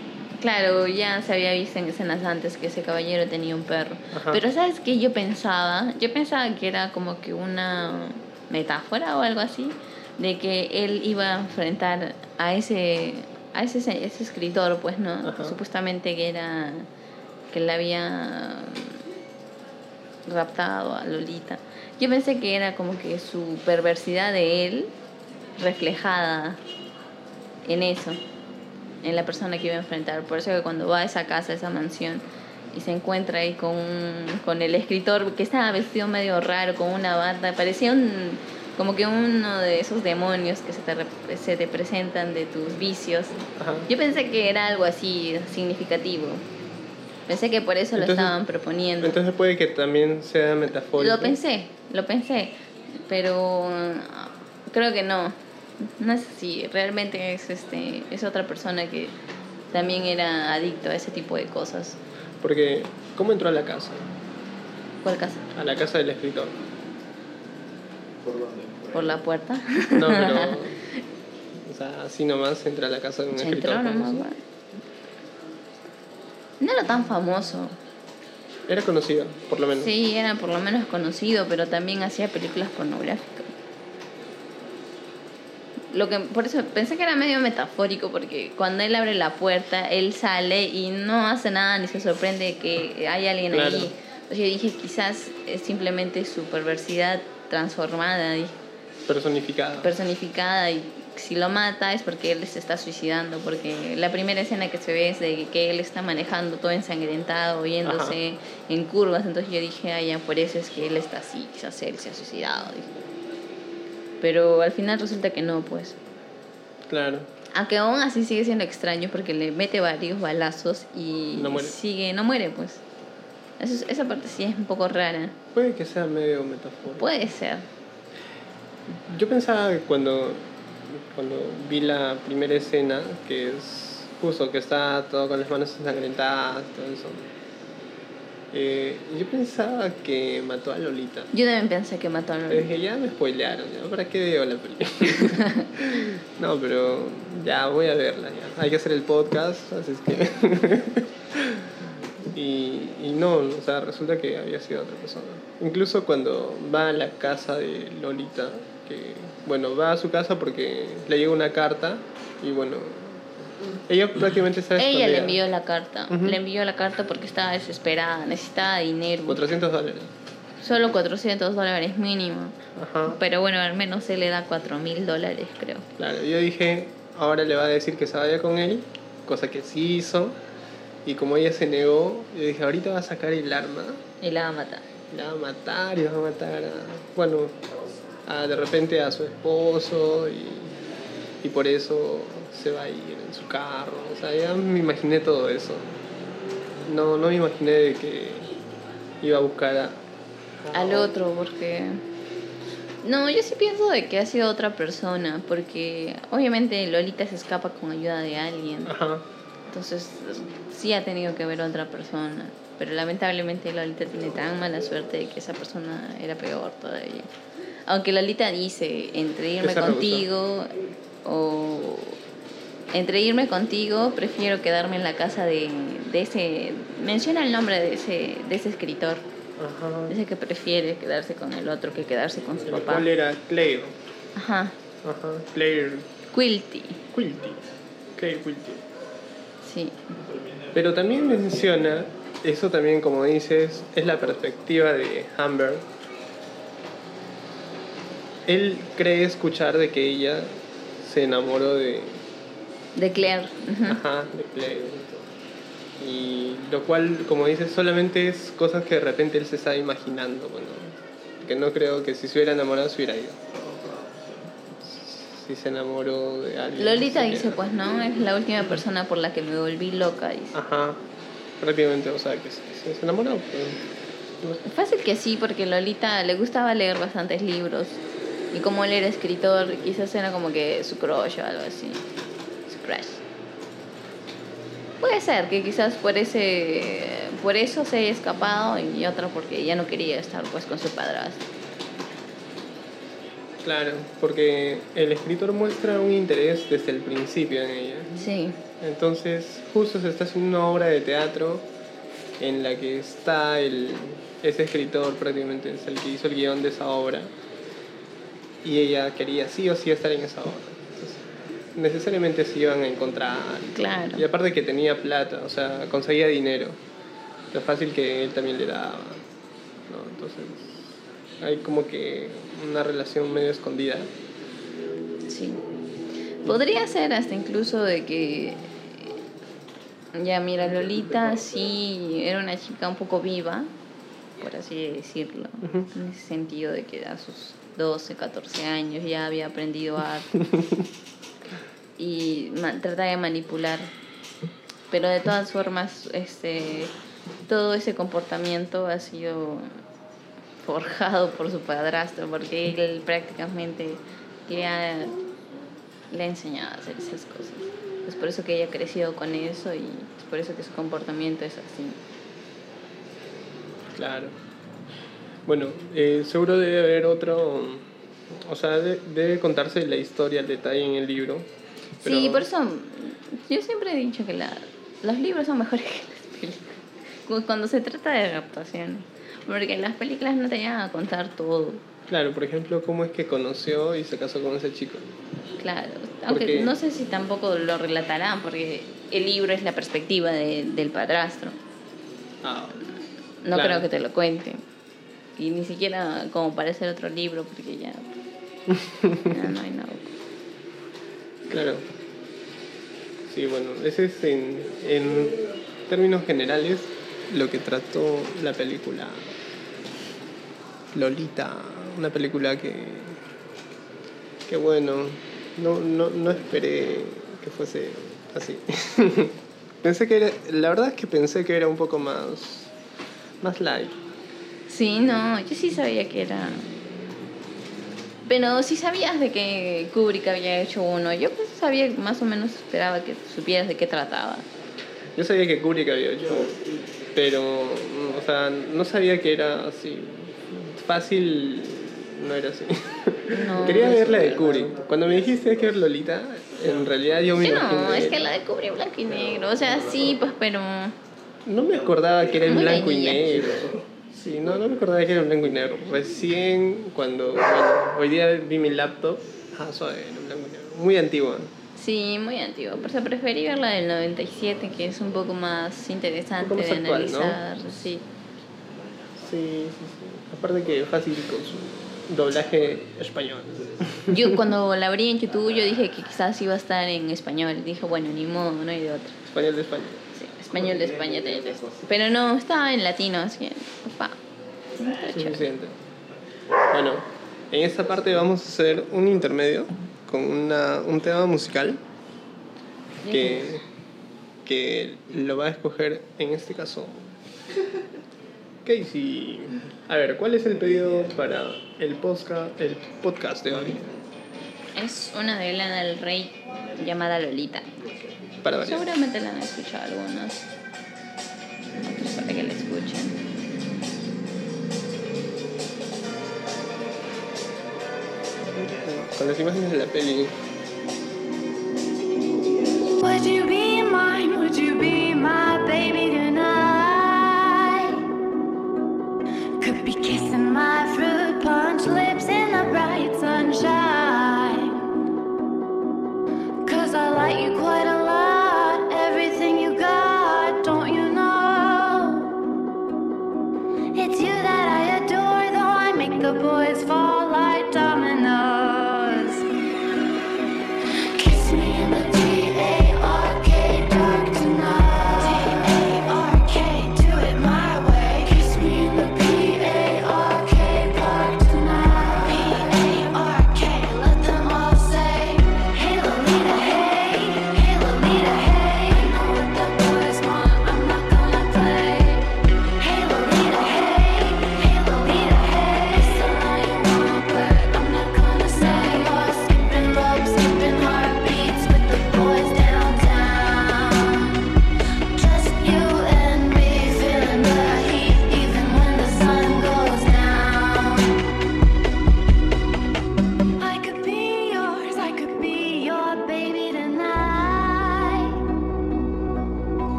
Claro, ya se había visto en escenas antes que ese caballero tenía un perro. Ajá. Pero ¿sabes qué yo pensaba? Yo pensaba que era como que una metáfora o algo así, de que él iba a enfrentar a ese, a ese, ese escritor, pues, ¿no? Ajá. Supuestamente que era, que le había raptado a Lolita. Yo pensé que era como que su perversidad de él reflejada en eso, en la persona que iba a enfrentar. Por eso que cuando va a esa casa, a esa mansión, y se encuentra ahí con, con el escritor que estaba vestido medio raro, con una bata, parecía un, como que uno de esos demonios que se te, se te presentan de tus vicios. Ajá. Yo pensé que era algo así significativo. Pensé que por eso lo Entonces- estaban proponiendo. Entonces puede que también sea metafórico. Lo pensé, lo pensé, pero ah, creo que no. No es así, realmente es este es otra persona que también era adicto a ese tipo de cosas. Porque, ¿cómo entró a la casa? ¿Cuál casa? A la casa del escritor. ¿Por la puerta? <laughs> No, pero. <laughs> o sea, así nomás entra a la casa de un escritor nomás, famoso. No era tan famoso. Era conocido, por lo menos. Sí, era por lo menos conocido, pero también hacía películas pornográficas. lo que por eso pensé que era medio metafórico porque cuando él abre la puerta él sale y no hace nada ni se sorprende que hay alguien Claro. ahí entonces yo dije quizás es simplemente su perversidad transformada dije, Personificada. personificada y si lo mata es porque él se está suicidando porque la primera escena que se ve es de que él está manejando todo ensangrentado yéndose en curvas entonces yo dije ah ya por eso es que él está así quizás él se ha suicidado pero al final resulta que no pues. Claro. aunque aún así sigue siendo extraño porque le mete varios balazos y No sigue no muere pues Eso es- esa parte sí es un poco rara Puede que sea medio metafórico. puede ser Yo pensaba que cuando, cuando vi la primera escena, que es justo que está todo con las manos ensangrentadas, todo eso. eh, yo pensaba que mató a Lolita. yo también pensé que mató a Lolita dije, ya me spoilearon, ¿ya? ¿para qué veo la película? <laughs> no, pero ya voy a verla, ya. Hay que hacer el podcast, así es que... <laughs> y, y no, o sea, resulta que había sido otra persona. Incluso cuando va a la casa de Lolita, que, bueno, va a su casa porque le llega una carta y bueno, ella <clears throat> prácticamente está Ella le envió la carta. Ujú. Le envió la carta porque estaba desesperada, necesitaba dinero. 400 dólares. Solo 400 dólares mínimo. Ajá. Pero bueno, al menos él le da 4 mil dólares, creo. Claro, yo dije, ahora le va a decir que se vaya con él, cosa que sí hizo. Y como ella se negó, yo dije, ahorita va a sacar el arma, Y la va a matar. la va a matar y va a matar a, bueno, a, de repente a su esposo y, y por eso se va a ir en su carro. O sea, ya me imaginé todo eso. No, no me imaginé de que iba a buscar a... Al otro, porque... No, yo sí pienso de que ha sido otra persona, porque obviamente Lolita se escapa con ayuda de alguien. Ajá, Entonces, sí ha tenido que ver otra persona. Pero lamentablemente Lolita tiene tan mala suerte de que esa persona era peor todavía. Aunque Lolita dice, entre irme contigo o... Entre irme contigo, prefiero quedarme en la casa de, de ese... Menciona el nombre de ese, de ese escritor. ajá. Dice que prefiere quedarse con el otro que quedarse con su papá. ¿Cuál era? Claire. Ajá. Ajá, Claire Quilty. Quilty. Claire Quilty. Sí. Pero también menciona, eso también como dices, es la perspectiva de Amber. Él cree escuchar de que ella se enamoró de, De Claire. Ajá, de Claire. Y lo cual, como dices, solamente es cosas que de repente él se está imaginando. Bueno, que no creo que si se hubiera enamorado se hubiera ido. Si se enamoró de alguien. Lolita se dice, pues no, es la última persona por la que me volví loca. Dice. Ajá, prácticamente, o sea, que se, se enamoró. pues. Fácil que sí, porque Lolita le gustaba leer bastantes libros. Y como él era escritor, quizás era como que su crush o algo así. Su crush. Puede ser que quizás por ese por eso se haya escapado y otra porque ya no quería estar pues con su padrastro. Claro, porque el escritor muestra un interés desde el principio en ella. Sí. Entonces, justo se está haciendo una obra de teatro en la que está el, ese escritor, prácticamente es el que hizo el guion de esa obra. Y ella quería sí o sí estar en esa obra. Entonces, necesariamente se iban a encontrar. Claro. Y aparte que tenía plata, o sea, conseguía dinero. Lo fácil que él también le daba. ¿no? Entonces, hay como que una relación medio escondida. Sí. Podría ser hasta incluso de que. Ya, mira, Lolita sí era una chica un poco viva, por así decirlo. En ese sentido de que a sus 12, 14 años ya había aprendido arte. <laughs> y ma- trata de manipular. Pero de todas formas, este, todo ese comportamiento ha sido forjado por su padrastro, porque él prácticamente le ha, le ha enseñado a hacer esas cosas. Es por eso que ella ha crecido con eso y es por eso que su comportamiento es así. Claro. Bueno, eh, seguro debe haber otro. O sea, de- debe contarse la historia, el detalle en el libro. pero- Sí, por eso yo siempre he dicho que la, los libros son mejores <laughs> que las películas. Cu- Cuando se trata de adaptaciones. Porque las películas no te llegan a contar todo. Claro, por ejemplo, cómo es que conoció y se casó con ese chico. Claro, aunque Porque- no sé si tampoco lo relatarán, porque el libro es la perspectiva de- del padrastro. Ah, No Claro. creo que te lo cuenten. Y ni siquiera como para hacer otro libro, porque ya, <laughs> ya no hay nada. claro. Sí, bueno, ese es en, en términos generales lo que trató la película Lolita, una película que, que bueno, no, no, no esperé que fuese así. <laughs> pensé que era, la verdad es que pensé que era un poco más, más light. Sí, no, yo sí sabía que era... Pero si sabías de que Kubrick había hecho uno, yo pues sabía, más o menos esperaba que supieras de qué trataba. Yo sabía que Kubrick había hecho, pero, o sea, no sabía que era así. Fácil, no era así. No, <laughs> Quería no ver la de. Kubrick. Cuando me dijiste que era Lolita, en realidad yo me Sí, no, es que la de Kubrick blanco y negro, o sea, sí, pues, pero... No me acordaba que era en blanco y negro. Sí, no, no me acordaba que era en blanco y negro. Recién cuando, bueno, hoy día vi mi laptop, ah, suave, en blanco y negro. Muy antigua. Sí, muy antiguo. Por eso preferí ver la del 97, que es un poco más interesante poco de más actual, ¿no? analizar. Sí. Sí, sí, sí. Aparte que fácil con su doblaje español. Yo cuando la abrí en YouTube, yo dije que quizás iba a estar en español. Dije, bueno, ni modo, no hay de otra. Español de España. Sí, español de España. Pero no, estaba en latino, así que, opa. Suficiente. Bueno, en esta parte vamos a hacer un intermedio con una, un tema musical que, que lo va a escoger en este caso Casey. A ver, ¿cuál es el pedido para el podcast, el podcast de hoy? Es una de Lana del Rey llamada Lolita. Para variar. Seguramente la han escuchado algunos. Otros para que la escuchen. Con las imágenes de la peli. Would you be mine? Would you be my baby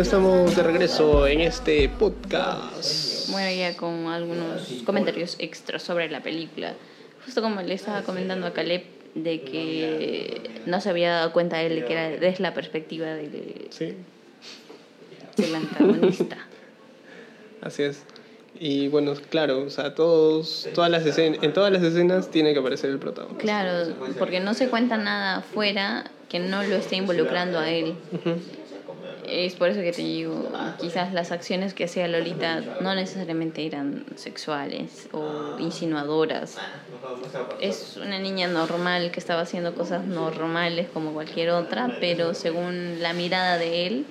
bueno, estamos de regreso en este podcast. bueno, ya con algunos comentarios extras sobre la película. Justo como le estaba comentando a Caleb, de que no se había dado cuenta él de que era desde la perspectiva del, Sí, del antagonista. <laughs> así es. Y bueno, claro, o sea, todos, todas las escenas, en todas las escenas tiene que aparecer el protagonista. Claro, porque no se cuenta nada afuera que no lo esté involucrando a él. Es por eso que te digo, quizás las acciones que hacía Lolita no necesariamente eran sexuales o insinuadoras. Es una niña normal que estaba haciendo cosas normales como cualquier otra, pero según la mirada de él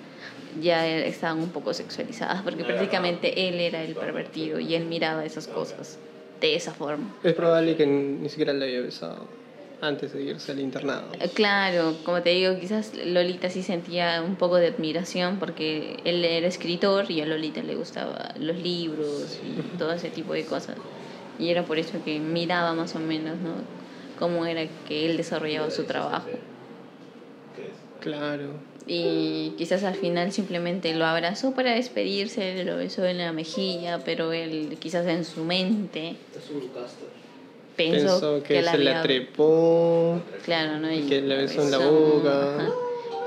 ya estaban un poco sexualizadas, porque prácticamente él era el pervertido y él miraba esas cosas de esa forma. Es probable que ni siquiera la haya besado antes de irse al internado. Eh, Claro, como te digo, quizás Lolita sí sentía un poco de admiración porque él era escritor y a Lolita le gustaba los libros y <laughs> todo ese tipo de cosas. Y era por eso que miraba más o menos, ¿no? Cómo era que él desarrollaba su trabajo. Claro. Y quizás al final simplemente lo abrazó para despedirse, lo besó en la mejilla, pero él quizás en su mente pensó, Pensó que, la se la trepó. Claro, ¿no? Y que le besó en la boca. ajá.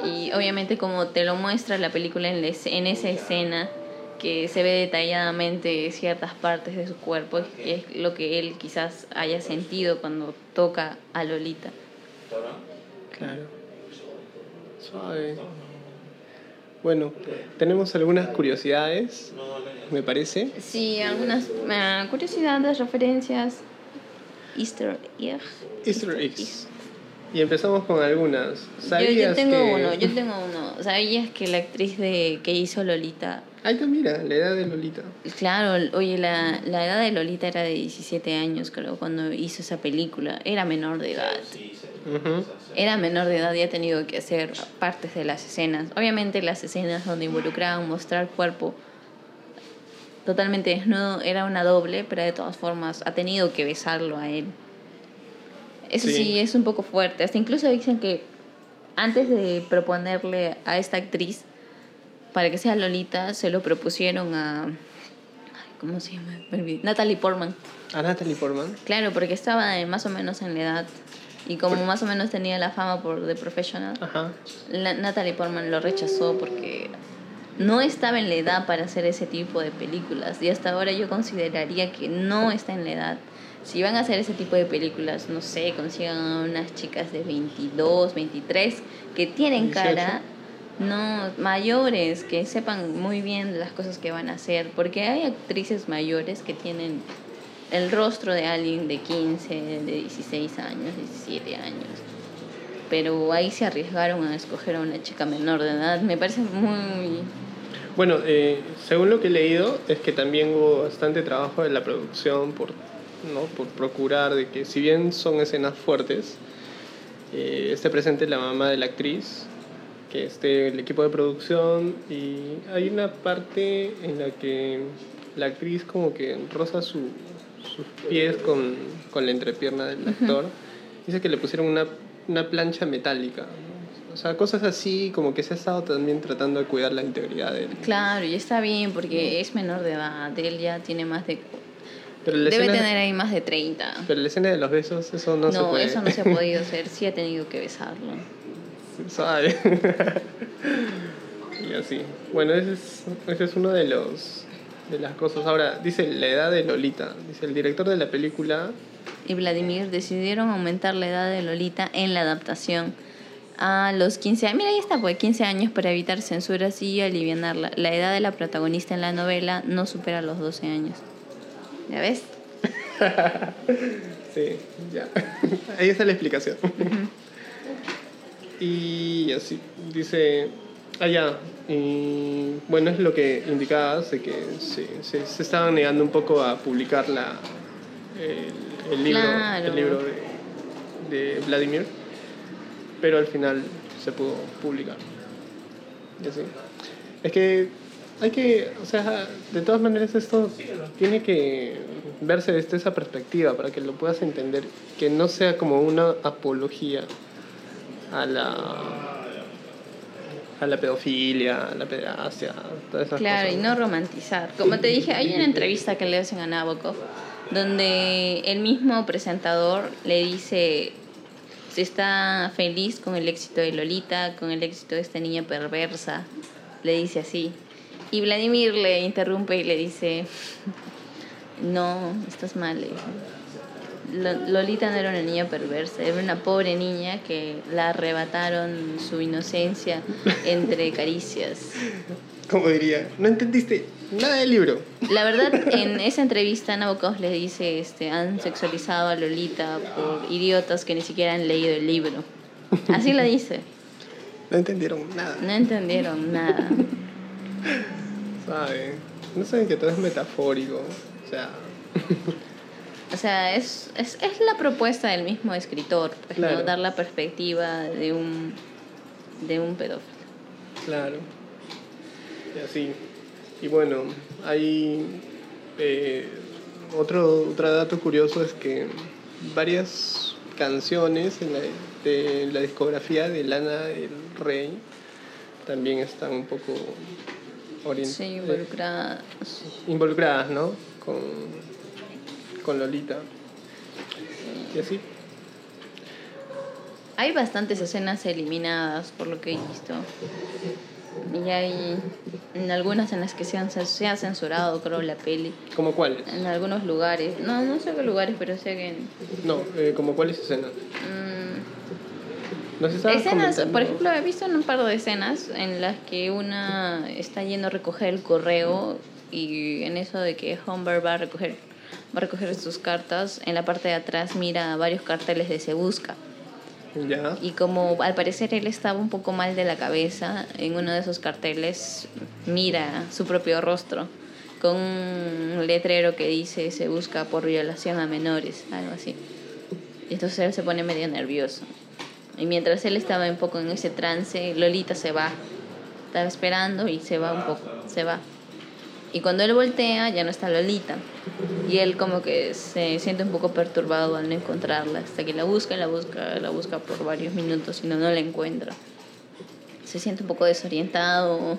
Y obviamente como te lo muestra la película en, la en esa escena, que se ve detalladamente ciertas partes de su cuerpo, que es lo que él quizás haya sentido cuando toca a Lolita. Claro. Suave. Bueno, tenemos algunas curiosidades, me parece. Sí, algunas eh, curiosidades, referencias, easter egg. Easter eggs. Y empezamos con algunas. Yo, ¿Sabías yo tengo que... uno, yo <laughs> tengo uno. ¿Sabías que la actriz de que hizo Lolita Ahí está, mira, la edad de Lolita. Claro, oye, la, la edad de Lolita era de 17 años, creo, cuando hizo esa película. Era menor de edad. Ujú. Era menor de edad y ha tenido que hacer partes de las escenas. Obviamente las escenas donde involucraban mostrar cuerpo totalmente desnudo era una doble, pero de todas formas ha tenido que besarlo a él. Eso sí, Sí. es un poco fuerte. Hasta incluso dicen que antes de proponerle a esta actriz para que sea Lolita, se lo propusieron a... ¿Cómo se llama? Natalie Portman. A Natalie Portman. Claro, porque estaba más o menos en la edad. Y como más o menos tenía la fama por The Professional, Ajá. la- Natalie Portman lo rechazó porque no estaba en la edad para hacer ese tipo de películas. Y hasta ahora yo consideraría que no está en la edad. Si van a hacer ese tipo de películas, no sé, consigan a unas chicas de 22, 23 que tienen 18. cara, no mayores, que sepan muy bien las cosas que van a hacer. Porque hay actrices mayores que tienen el rostro de alguien de 15, de 16 años, 17 años pero ahí se arriesgaron a escoger a una chica menor de edad. Me parece muy... Bueno, eh, según lo que he leído, es que también hubo bastante trabajo de la producción por, ¿no? por procurar de que, si bien son escenas fuertes, eh, esté presente la mamá de la actriz, que esté el equipo de producción, y hay una parte en la que la actriz como que roza su- sus pies con, con la entrepierna del actor. Dice que le pusieron una, una plancha metálica. ¿no? O sea, cosas así como que se ha estado también tratando de cuidar la integridad de él. Claro, y está bien porque es menor de edad. Él ya tiene más de... Pero Debe escena, tener ahí más de 30. pero la escena de los besos, eso no, se No, puede. eso no se ha podido <laughs> hacer. Sí ha tenido que besarlo. Suave. <laughs> y así. Bueno, ese es, ese es uno de los de las cosas. Ahora, dice la edad de Lolita. Dice el director de la película. Y Vladimir decidieron aumentar la edad de Lolita en la adaptación a los 15 años. Mira, ahí está, pues 15 años para evitar censuras y alivianarla. La edad de la protagonista en la novela no supera los 12 años. ¿Ya ves? <laughs> Sí, ya. Ahí está la explicación. y así, dice, allá. y bueno, es lo que indicabas, de que se, se, se estaban negando un poco a publicar la, el, el libro, Claro. el libro de, de Vladimir, pero al final se pudo publicar. Y así. Es que hay que, o sea, de todas maneras esto tiene que verse desde esa perspectiva para que lo puedas entender, que no sea como una apología a la a la pedofilia, a la pederastia, todas esas Claro, cosas. y no romantizar. Como te dije, hay una entrevista que le hacen a Nabokov donde el mismo presentador le dice si está feliz con el éxito de Lolita, con el éxito de esta niña perversa. Le dice así. Y Vladimir le interrumpe y le dice, no, estás mal. le dice. Lo- Lolita no era una niña perversa, era una pobre niña que la arrebataron su inocencia entre caricias. Como diría, no entendiste nada del libro. La verdad, en esa entrevista Nabokov le dice, este, han sexualizado a Lolita por idiotas que ni siquiera han leído el libro. Así lo dice. No entendieron nada, No entendieron nada. ¿saben? No saben que todo es metafórico. O sea, O sea, es, es, es la propuesta del mismo escritor, pues, dar la perspectiva de un, de un pedófilo. claro. Y así. Y bueno, hay eh, otro, otro dato curioso es que varias canciones en la, de la discografía de Lana del Rey también están un poco Sí, eh, involucradas. involucradas, ¿no? Con, con Lolita. Y así. Hay bastantes escenas eliminadas, por lo que he visto. Y hay en algunas en las que se, han, se ha censurado, creo, la peli. ¿Como cuáles? En algunos lugares. No, no sé qué lugares, pero sé que... No, eh, ¿como cuáles escenas? mm, Nos estabas escenas, comentando- por ejemplo, he visto en un par de escenas en las que una está yendo a recoger el correo y en eso de que Humber va a recoger va a recoger sus cartas, en la parte de atrás mira varios carteles de Se Busca. Y como al parecer él estaba un poco mal de la cabeza, en uno de esos carteles mira su propio rostro con un letrero que dice se busca por violación a menores, algo así. Y entonces él se pone medio nervioso. Y mientras él estaba un poco en ese trance, Lolita se va. Estaba esperando y se va un poco, se va. Y cuando él voltea, ya no está Lolita. Y él como que se siente un poco perturbado al no encontrarla. Hasta que la busca, la busca, la busca por varios minutos y no, no la encuentra. Se siente un poco desorientado,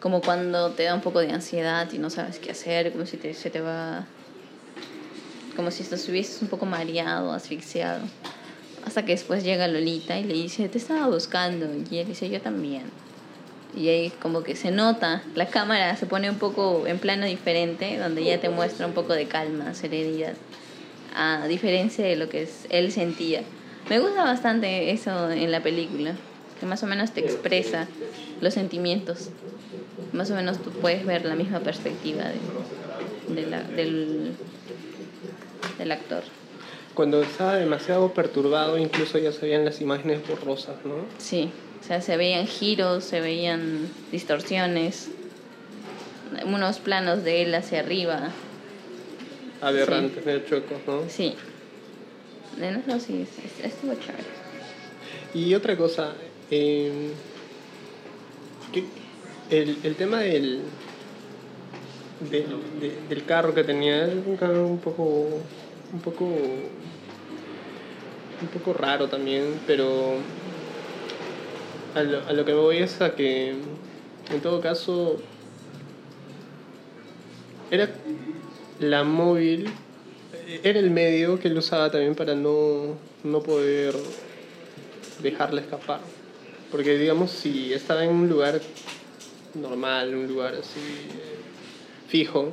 como cuando te da un poco de ansiedad y no sabes qué hacer, como si te, se te va... Como si estuvieses un poco mareado, asfixiado. Hasta que después llega Lolita y le dice, te estaba buscando. Y él dice, yo también. Y ahí como que se nota, la cámara se pone un poco en plano diferente, donde ya te muestra un poco de calma, serenidad, a diferencia de lo que es- él sentía. Me gusta bastante eso en la película, que más o menos te expresa los sentimientos. Más o menos tú puedes ver la misma perspectiva de, de la- del, del actor. Cuando estaba demasiado perturbado, incluso ya se veían las imágenes borrosas, ¿no? Sí, o sea, se veían giros, se veían distorsiones, unos planos de él hacia arriba. Aberrantes, medio chuecos, ¿no? Sí. De no, sí, es- es- estuvo chévere. Y otra cosa, eh, que el, el tema del, del, de- del carro que tenía es un carro un poco, un poco, un poco raro también, pero a lo, a lo que voy es a que en todo caso era la móvil, era el medio que él usaba también para no, no poder dejarla escapar. Porque digamos, si estaba en un lugar normal, un lugar así fijo,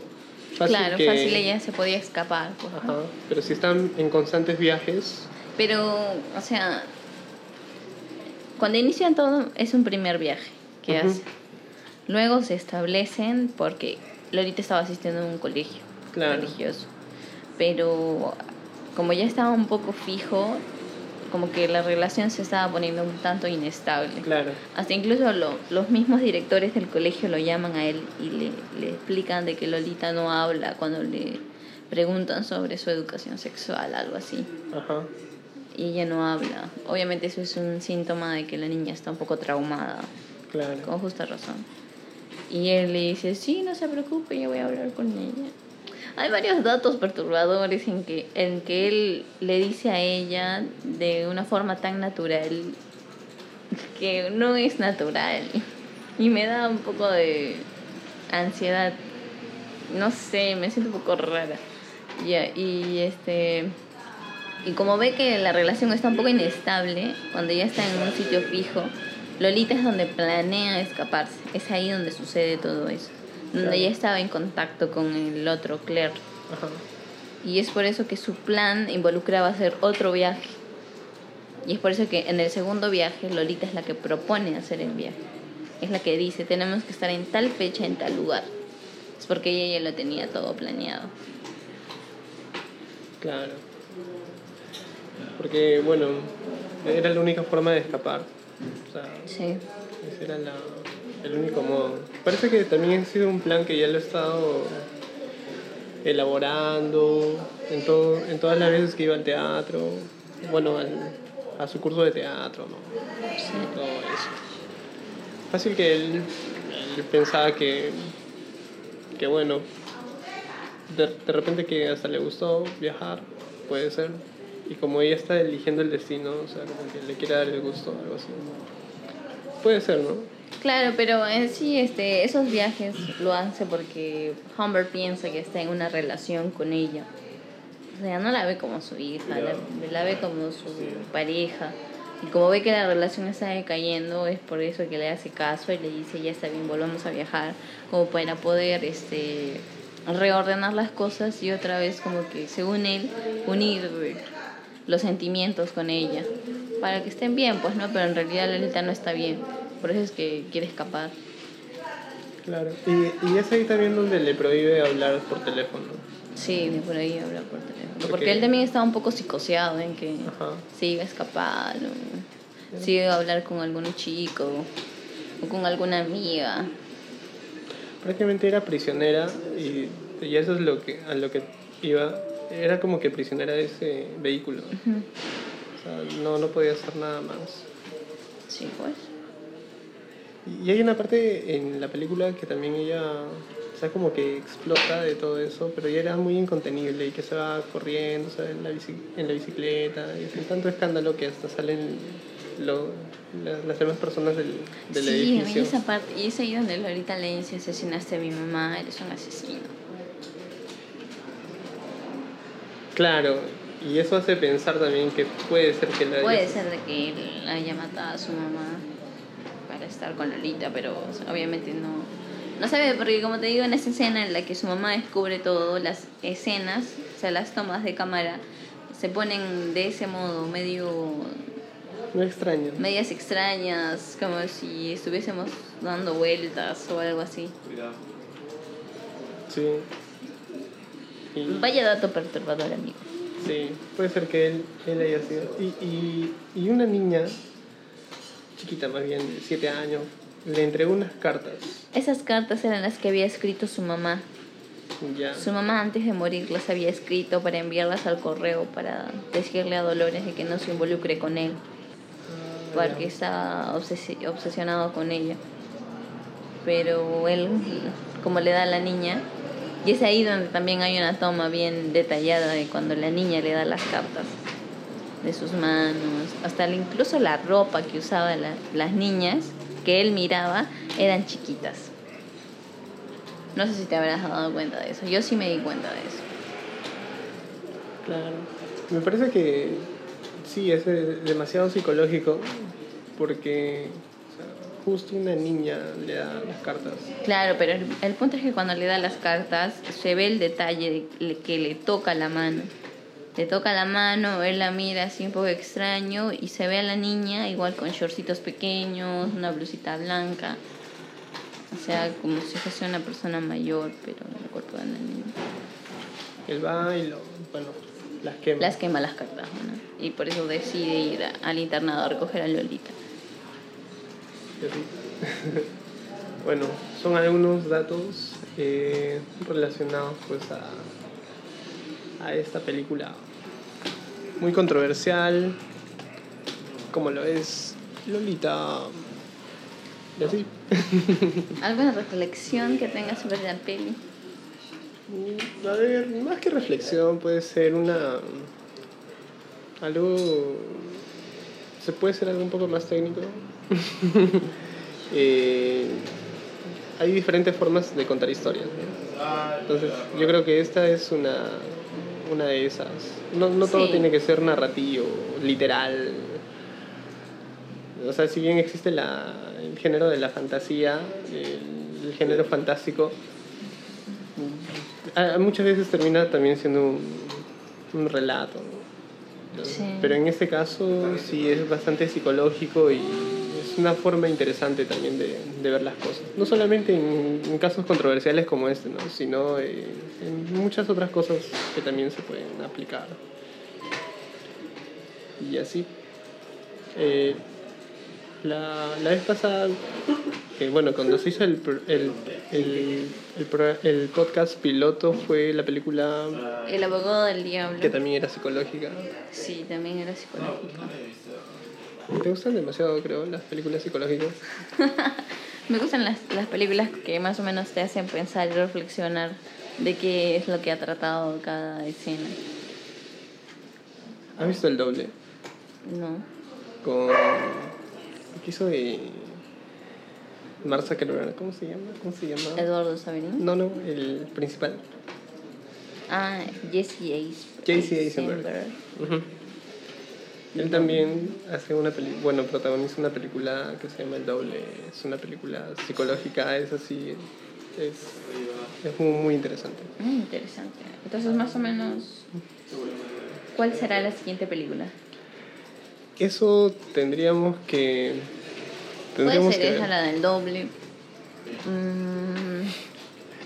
fácil claro, que- fácil ella se podía escapar. pues, ¿no? Ajá, pero si están en constantes viajes, Pero, o sea, cuando inician todo es un primer viaje que Ujú. hacen. Luego se establecen porque Lolita estaba asistiendo a un colegio Claro. religioso. Pero como ya estaba un poco fijo, como que la relación se estaba poniendo un tanto inestable. claro, Hasta incluso lo- los mismos directores del colegio lo llaman a él y le, le explican de que Lolita no habla cuando le preguntan sobre su educación sexual, algo así. ajá, Y ella no habla. Obviamente eso es un síntoma de que la niña está un poco traumada, claro. con justa razón. Y él le dice, sí, no se preocupe, yo voy a hablar con ella. Hay varios datos perturbadores en que, en que él le dice a ella de una forma tan natural que no es natural. y me da un poco de ansiedad. No sé, me siento un poco rara. Ya, y este y como ve que la relación está un poco inestable, cuando ya está en un sitio fijo, Lolita es donde planea escaparse. Es ahí donde sucede todo eso. Donde Claro. ya estaba en contacto con el otro Claire. Ajá. Y es por eso que su plan involucraba hacer otro viaje. Y es por eso que en el segundo viaje Lolita es la que propone hacer el viaje. Es la que dice, tenemos que estar en tal fecha, en tal lugar. Es porque ella ya lo tenía todo planeado. Claro. Porque, bueno, era la única forma de escapar. O sea, Sí. ese era la- el único modo. Parece que también ha sido un plan que ya lo he estado elaborando en, todo, en todas las veces que iba al teatro, bueno, al- a su curso de teatro, ¿no? sí. todo eso. Fácil que él, él pensaba que, que bueno, de, de repente que hasta le gustó viajar, puede ser. Y como ella está eligiendo el destino, o sea, como que le quiere dar el gusto, algo así. Puede ser, ¿no? Claro, pero en sí este, esos viajes lo hace porque Humber piensa que está en una relación con ella. O sea, no la ve como su hija, la ve como su pareja. Y como ve que la relación está decayendo, es por eso que le hace caso y le dice, ya está bien, volvamos a viajar, como para poder este, reordenar las cosas y otra vez como que, según él, unir los sentimientos con ella, para que estén bien, pues no, pero en realidad Lolita no está bien, por eso es que quiere escapar. Claro. Y, y es ahí también donde le prohíbe hablar por teléfono. Sí, por ahí habla por teléfono. Porque- Porque él también estaba un poco psicoseado en que Ajá. se iba a escapar, o se iba a hablar con algún chico o con alguna amiga. prácticamente era prisionera y, y eso es lo que a lo que iba era como que prisionera de ese vehículo o sea no no podía hacer nada más Sí, pues. y hay una parte en la película que también ella o sea como que explota de todo eso pero ella era muy incontenible y que se va corriendo o sea, en la bici- en la bicicleta y hace tanto escándalo que hasta salen lo- la- las demás personas del, del sí, a mí edificio esa parte, y es ahí donde Lolita le dice, asesinaste a mi mamá, eres un asesino. Claro y eso hace pensar también que puede ser que la Puede ser de que él haya matado a su mamá para estar con Lolita, pero o sea, obviamente no. No sabe, porque como te digo, en esa escena en la que su mamá descubre todo, las escenas, o sea, las tomas de cámara, se ponen de ese modo, medio no extraño medias extrañas, como si estuviésemos dando vueltas o algo así. Sí. Y, Vaya dato perturbador, amigo. sí, puede ser que él, él haya sido. Y, y, y una niña, chiquita más bien, de 7 años, le entregó unas cartas. Esas cartas eran las que había escrito su mamá. Ya. Su mamá antes de morir las había escrito para enviarlas al correo para decirle a Dolores de que no se involucre con él, Ah, porque estaba obsesi- obsesionado con ella. Pero él, como le da a la niña, y es ahí donde también hay una toma bien detallada de cuando la niña le da las cartas de sus manos, hasta incluso la ropa que usaban la- las niñas que él miraba eran chiquitas. No sé si te habrás dado cuenta de eso. Yo sí me di cuenta de eso. Claro. Me parece que sí, es demasiado psicológico porque justo una niña le da las cartas. Claro, pero el, el punto es que cuando le da las cartas se ve el detalle de que le toca la mano. Le toca la mano, él la mira así un poco extraño y se ve a la niña igual con shortcitos pequeños, una blusita blanca. O sea, como si fuese una persona mayor, pero en el cuerpo de una niña. Él va y lo, bueno, las quema. Las quema las cartas, ¿no? Y por eso decide ir a- al internado a recoger a Lolita. Y así. bueno, son algunos datos eh, relacionados pues a, a esta película muy controversial, como lo es Lolita. Y así. <laughs> ¿Alguna reflexión que tengas sobre la peli? Mm, A ver, más que reflexión puede ser una... algo... se puede ser algo un poco más técnico. <laughs> eh, hay diferentes formas de contar historias. ¿no? Entonces, yo creo que esta es una, una de esas. No, no todo Sí. tiene que ser narrativo, literal. O sea, si bien existe la, el género de la fantasía, el, el género fantástico, a- muchas veces termina también siendo un, un relato. ¿no? Sí. Pero en este caso sí es bastante psicológico y es una forma interesante también de, de ver las cosas. No solamente en, en casos controversiales como este, ¿no? sino eh, en muchas otras cosas que también se pueden aplicar. Y así. Eh, la, la vez pasada, que bueno, cuando se hizo el, el, el, el, podcast piloto fue la película El abogado del diablo. que también era psicológica. Sí, también era psicológico. ¿Te gustan demasiado, creo, las películas psicológicas? <laughs> Me gustan las, las películas que más o menos te hacen pensar y reflexionar de qué es lo que ha tratado cada escena. ¿Has visto el doble? No. Con. ¿Qué hizo de. Mark Zuckerberg? ¿Cómo se llama? ¿Cómo se llama? Eduardo Saverín. No, no, el principal. Ah, Jesse Ace. J.C. Eisenberg. Ujú. Él también hace una película, bueno, protagoniza una película que se llama El Doble. Es una película psicológica, es así, es, es muy, muy interesante. Mm, interesante. Entonces, más o menos, ¿cuál será la siguiente película? Eso tendríamos que... Puede Tendríamos ser que esa, ver. la del doble. Mm,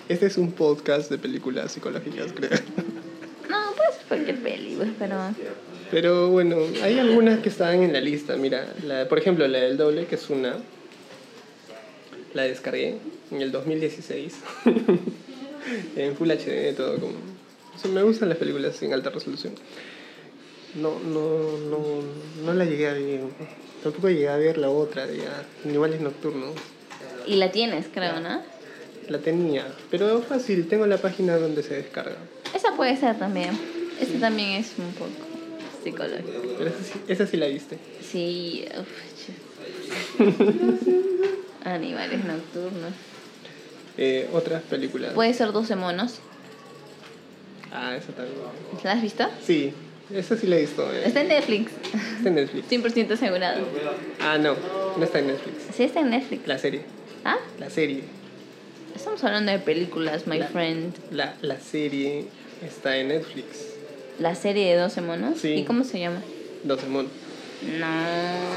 Este es un podcast de películas psicológicas, creo. no, puede ser cualquier peli, pues, pero... Pero bueno, hay algunas que están en la lista. Mira, la, por ejemplo, la del doble, que es una. La descargué en el 2016. <laughs> en Full HD, todo como. o sea, me gustan las películas en alta resolución. No, no, no, no la llegué a ver. Tampoco llegué a ver la otra de Animales Nocturnos. Y la tienes, creo, ¿no? La tenía, pero fácil, tengo la página donde se descarga. Esa puede ser también. Esa también es un poco psicológica. Pero esa sí, esa sí la viste. Sí, uf. <laughs> Animales nocturnos. Eh, otras películas. Puede ser 12 monos. Ah, esa también. ¿La has visto? Sí, esa sí la he visto. eh. Está en Netflix. Está en Netflix. 100% asegurado. Ah, no, no está en Netflix. Sí, está en Netflix. La serie. ¿Ah? La serie. Estamos hablando de películas, my La- friend. La, la serie está en Netflix. La serie de 12 monos. Sí. ¿Y cómo se llama? 12 monos. No.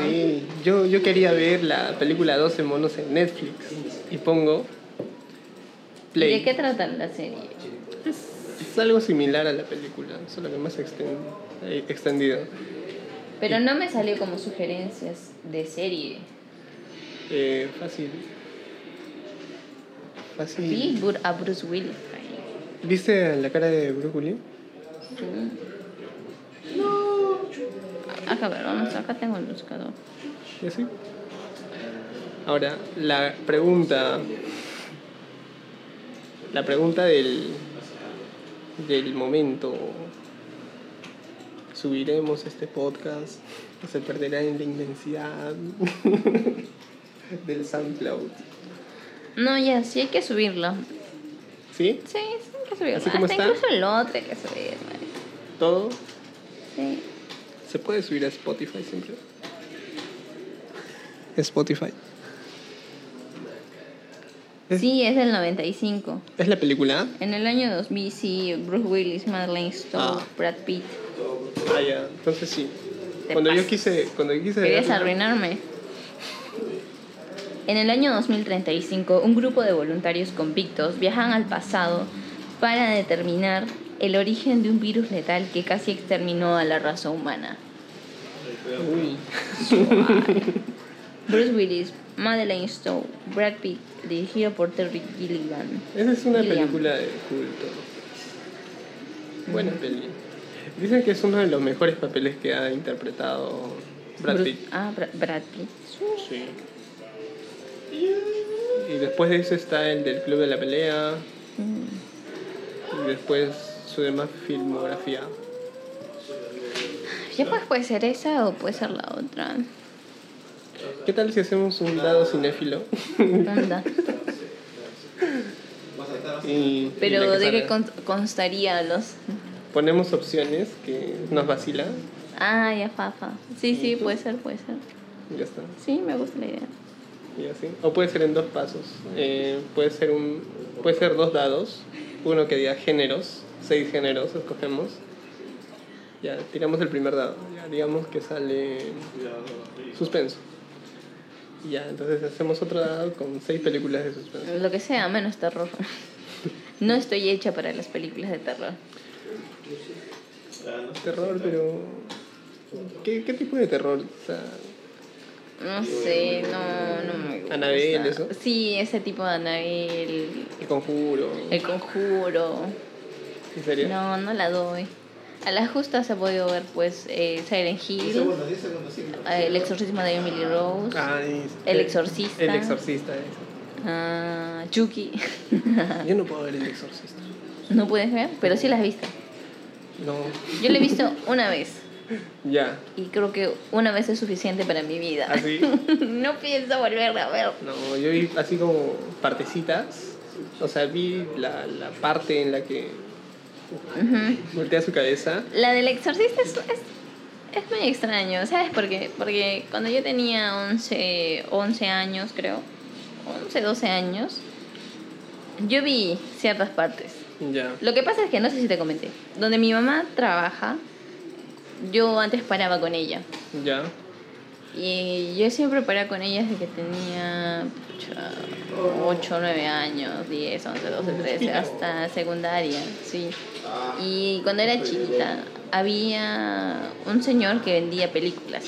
Sí, yo, yo quería ver la película 12 monos en Netflix. Y pongo ¿Y Play. ¿De qué trata la serie? Es algo similar a la película, solo que más eh, extendido. Pero no me salió como sugerencias de serie. Eh, fácil. Fácil. Bur- a Bruce Willis. ¿Viste la cara de Bruce Willis? Acá, a ver, vamos, acá tengo el buscador. ¿Y así? Ahora, la pregunta. La pregunta del. del momento. ¿Subiremos este podcast? ¿O se perderá en la inmensidad <laughs> del SoundCloud? No, ya, sí hay que subirlo. ¿Sí? Sí, sí hay que subirlo. ¿Así como Hasta está? incluso el otro hay que subir, marica. ¿Todo? Sí. ¿Se puede subir a Spotify siempre? Spotify. Es- Sí, es del 95. ¿Es la película? En el año 2000, sí, Bruce Willis, Madeleine Stowe, Ah. Brad Pitt. Ah, ya. Entonces sí. Te Cuando yo quise, cuando yo quise Querías arruinarme. En el año 2035, un grupo de voluntarios convictos viajan al pasado para determinar el origen de un virus letal que casi exterminó a la raza humana. Uy. <laughs> Bruce Willis, Madeleine Stowe, Brad Pitt, dirigido por Terry Gilligan. Esa es una película de culto. Buena peli. Dicen que es uno de los mejores papeles que ha interpretado Brad Bruce- Pitt. Ah, Bra- Brad Pitt. Sí. Y después de eso está el del Club de la Pelea. Mm. Y después su demás filmografía. Ya pues puede ser esa o puede ser la otra. ¿Qué tal si hacemos un dado cinéfilo? Anda. y, <laughs> y Pero que ¿de qué constaría los...? Ponemos opciones que nos vacilan Ah, ya, fafa. Sí, sí, puede ser, puede ser. y ya está. Sí, me gusta la idea. Y así. O puede ser en dos pasos. Eh, puede ser un puede ser dos dados. Uno que diga géneros, seis géneros escogemos. Ya, tiramos el primer dado. Ya, digamos que sale suspenso. Ya, entonces hacemos otro dado con seis películas de suspenso. Lo que sea, menos terror. <laughs> No estoy hecha para las películas de terror. Terror, pero. ¿Qué, qué tipo de terror? O sea, No sé, no, no me gusta. Annabelle, ¿eso? Sí, ese tipo de Annabelle, el conjuro. El Conjuro. ¿En serio? No, no la doy. A la justa se ha podido ver, pues, eh, Silent Hill, eh, El exorcismo de Emily Rose, Ay, El exorcista. El exorcista, eso. ah, Chucky. <laughs> Yo no puedo ver el exorcista. no puedes ver, pero sí la has visto. No. Yo la he visto una vez Ya. y creo que una vez es suficiente para mi vida. ¿Así? <laughs> no pienso volverla a ver. No, yo vi así como partecitas. O sea, vi la, la parte en la que Voltea su cabeza. La del exorcista es, es, es muy extraño, ¿sabes por qué? Porque cuando yo tenía 11, 11 años, creo, 11, 12 años, yo vi ciertas partes. Ya. Lo que pasa es que no sé si te comenté, donde mi mamá trabaja, yo antes paraba con ella. Ya. Y yo siempre paraba con ella desde que tenía pucha, 8, 9 años, 10, 11, 12, 13, hasta secundaria, sí. Y cuando era chiquita, había un señor que vendía películas.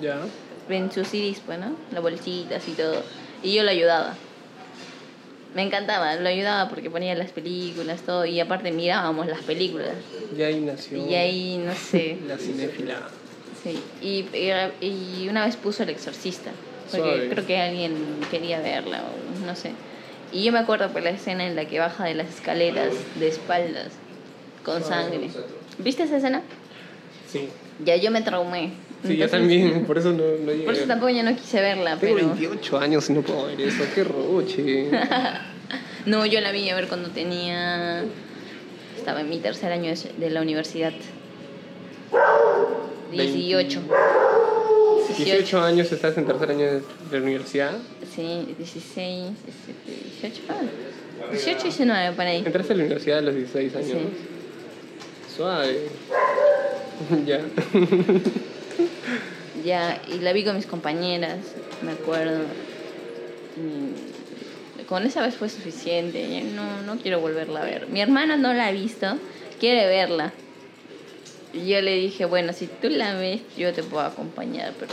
Ya. En sus CDs, pues, ¿no? Las bolsitas y todo. Y yo lo ayudaba. Me encantaba, lo ayudaba porque ponía las películas, todo. Y aparte mirábamos las películas. Ya ahí nació Y ahí, no sé. la cinéfila. Sí, y, y, y una vez puso El Exorcista, porque Suave. creo que alguien quería verla, o no sé. Y yo me acuerdo por la escena en la que baja de las escaleras de espaldas, con sangre. ¿Viste esa escena? Sí. Ya yo me traumé. Sí, yo Entonces, también, por eso no, no llegué. Por eso tampoco ya no quise verla, Tengo pero... 28 años y no puedo ver eso. Qué roche. <laughs> No, yo la vi a ver cuando tenía... Estaba en mi tercer año de la universidad. 18. 18 años estás en tercer año de de la universidad. Sí, 16, 17, 18. Ah, 18 y 19 por ahí. Entraste a la universidad a los 16 años. Sí. Suave. <laughs> ya. Ya, y la vi con mis compañeras, me acuerdo. Y con esa vez fue suficiente, no, no quiero volverla a ver. Mi hermana no la ha visto, quiere verla. Y yo le dije, bueno, si tú la ves, yo te puedo acompañar, pero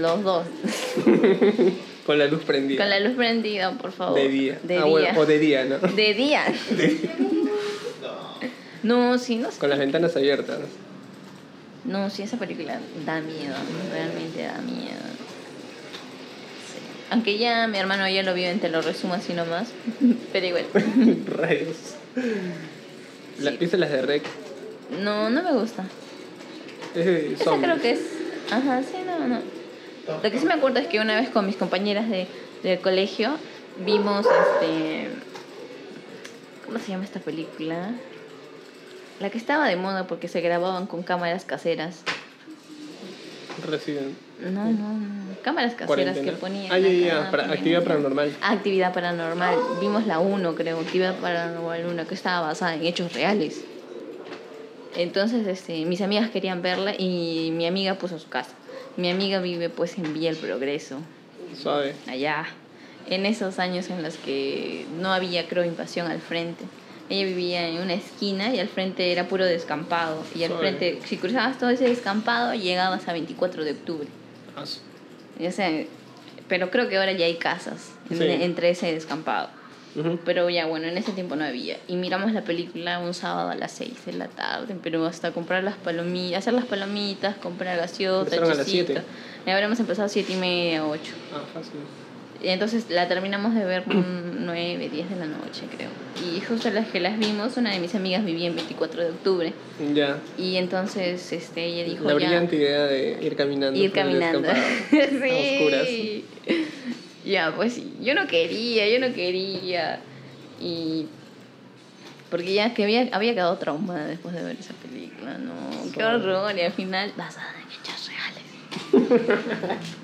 los dos. <laughs> Con la luz prendida. Con la luz prendida, por favor. De día. De ah, día. bueno, o de día, ¿no? <laughs> De día. No, sí, no sé. Con las ventanas abiertas. No, sí, esa película da miedo, realmente da miedo. Sí. Aunque ya mi hermano ya lo vio, te lo resumo así nomás. <laughs> Pero igual. Rayos. ¿La, Sí. ¿Viste las de Rec? No, no me gusta. De Esa zombies. creo que es. Ajá, sí, no, no. Lo que sí me acuerdo es que una vez con mis compañeras de, del colegio vimos este. ¿Cómo se llama esta película? La que estaba de moda porque se grababan con cámaras caseras. Resident. No, no, no. Cámaras caseras Cuarentena. que ponían. Ah, ya, ya, para- actividad paranormal. Actividad paranormal. Vimos la 1, creo. Actividad paranormal 1, que estaba basada en hechos reales. Entonces, este, mis amigas querían verla y mi amiga puso su casa. Mi amiga vive pues en Villa El Progreso, Suave. allá. En esos años en los que no había, creo, invasión al frente. Ella vivía en una esquina y al frente era puro descampado. Y al Suave. frente, si cruzabas todo ese descampado, llegabas a 24 de octubre. Ah, O sea, pero creo que ahora ya hay casas en- Sí. entre ese descampado. Ujú. Pero ya, bueno, en ese tiempo no había. Y miramos la película un sábado a las 6 de la tarde, pero hasta comprar las palomitas, hacer las palomitas, comprar Empezaron a las chisito. siete. Y habremos empezado a 7 y media, 8. Ah, fácil. Y entonces la terminamos de ver mm, 9, 10 de la noche, creo. Y justo las que las vimos, una de mis amigas vivía en 24 de octubre. Ya. Y entonces este, ella dijo La ya, brillante idea de ir caminando. ir caminando. descampado <laughs> a oscuras. Ya, pues sí, yo no quería, yo no quería. Y. Porque ya que había, había quedado traumada después de ver esa película, no, qué horror, y al final basada en hechos reales. <laughs>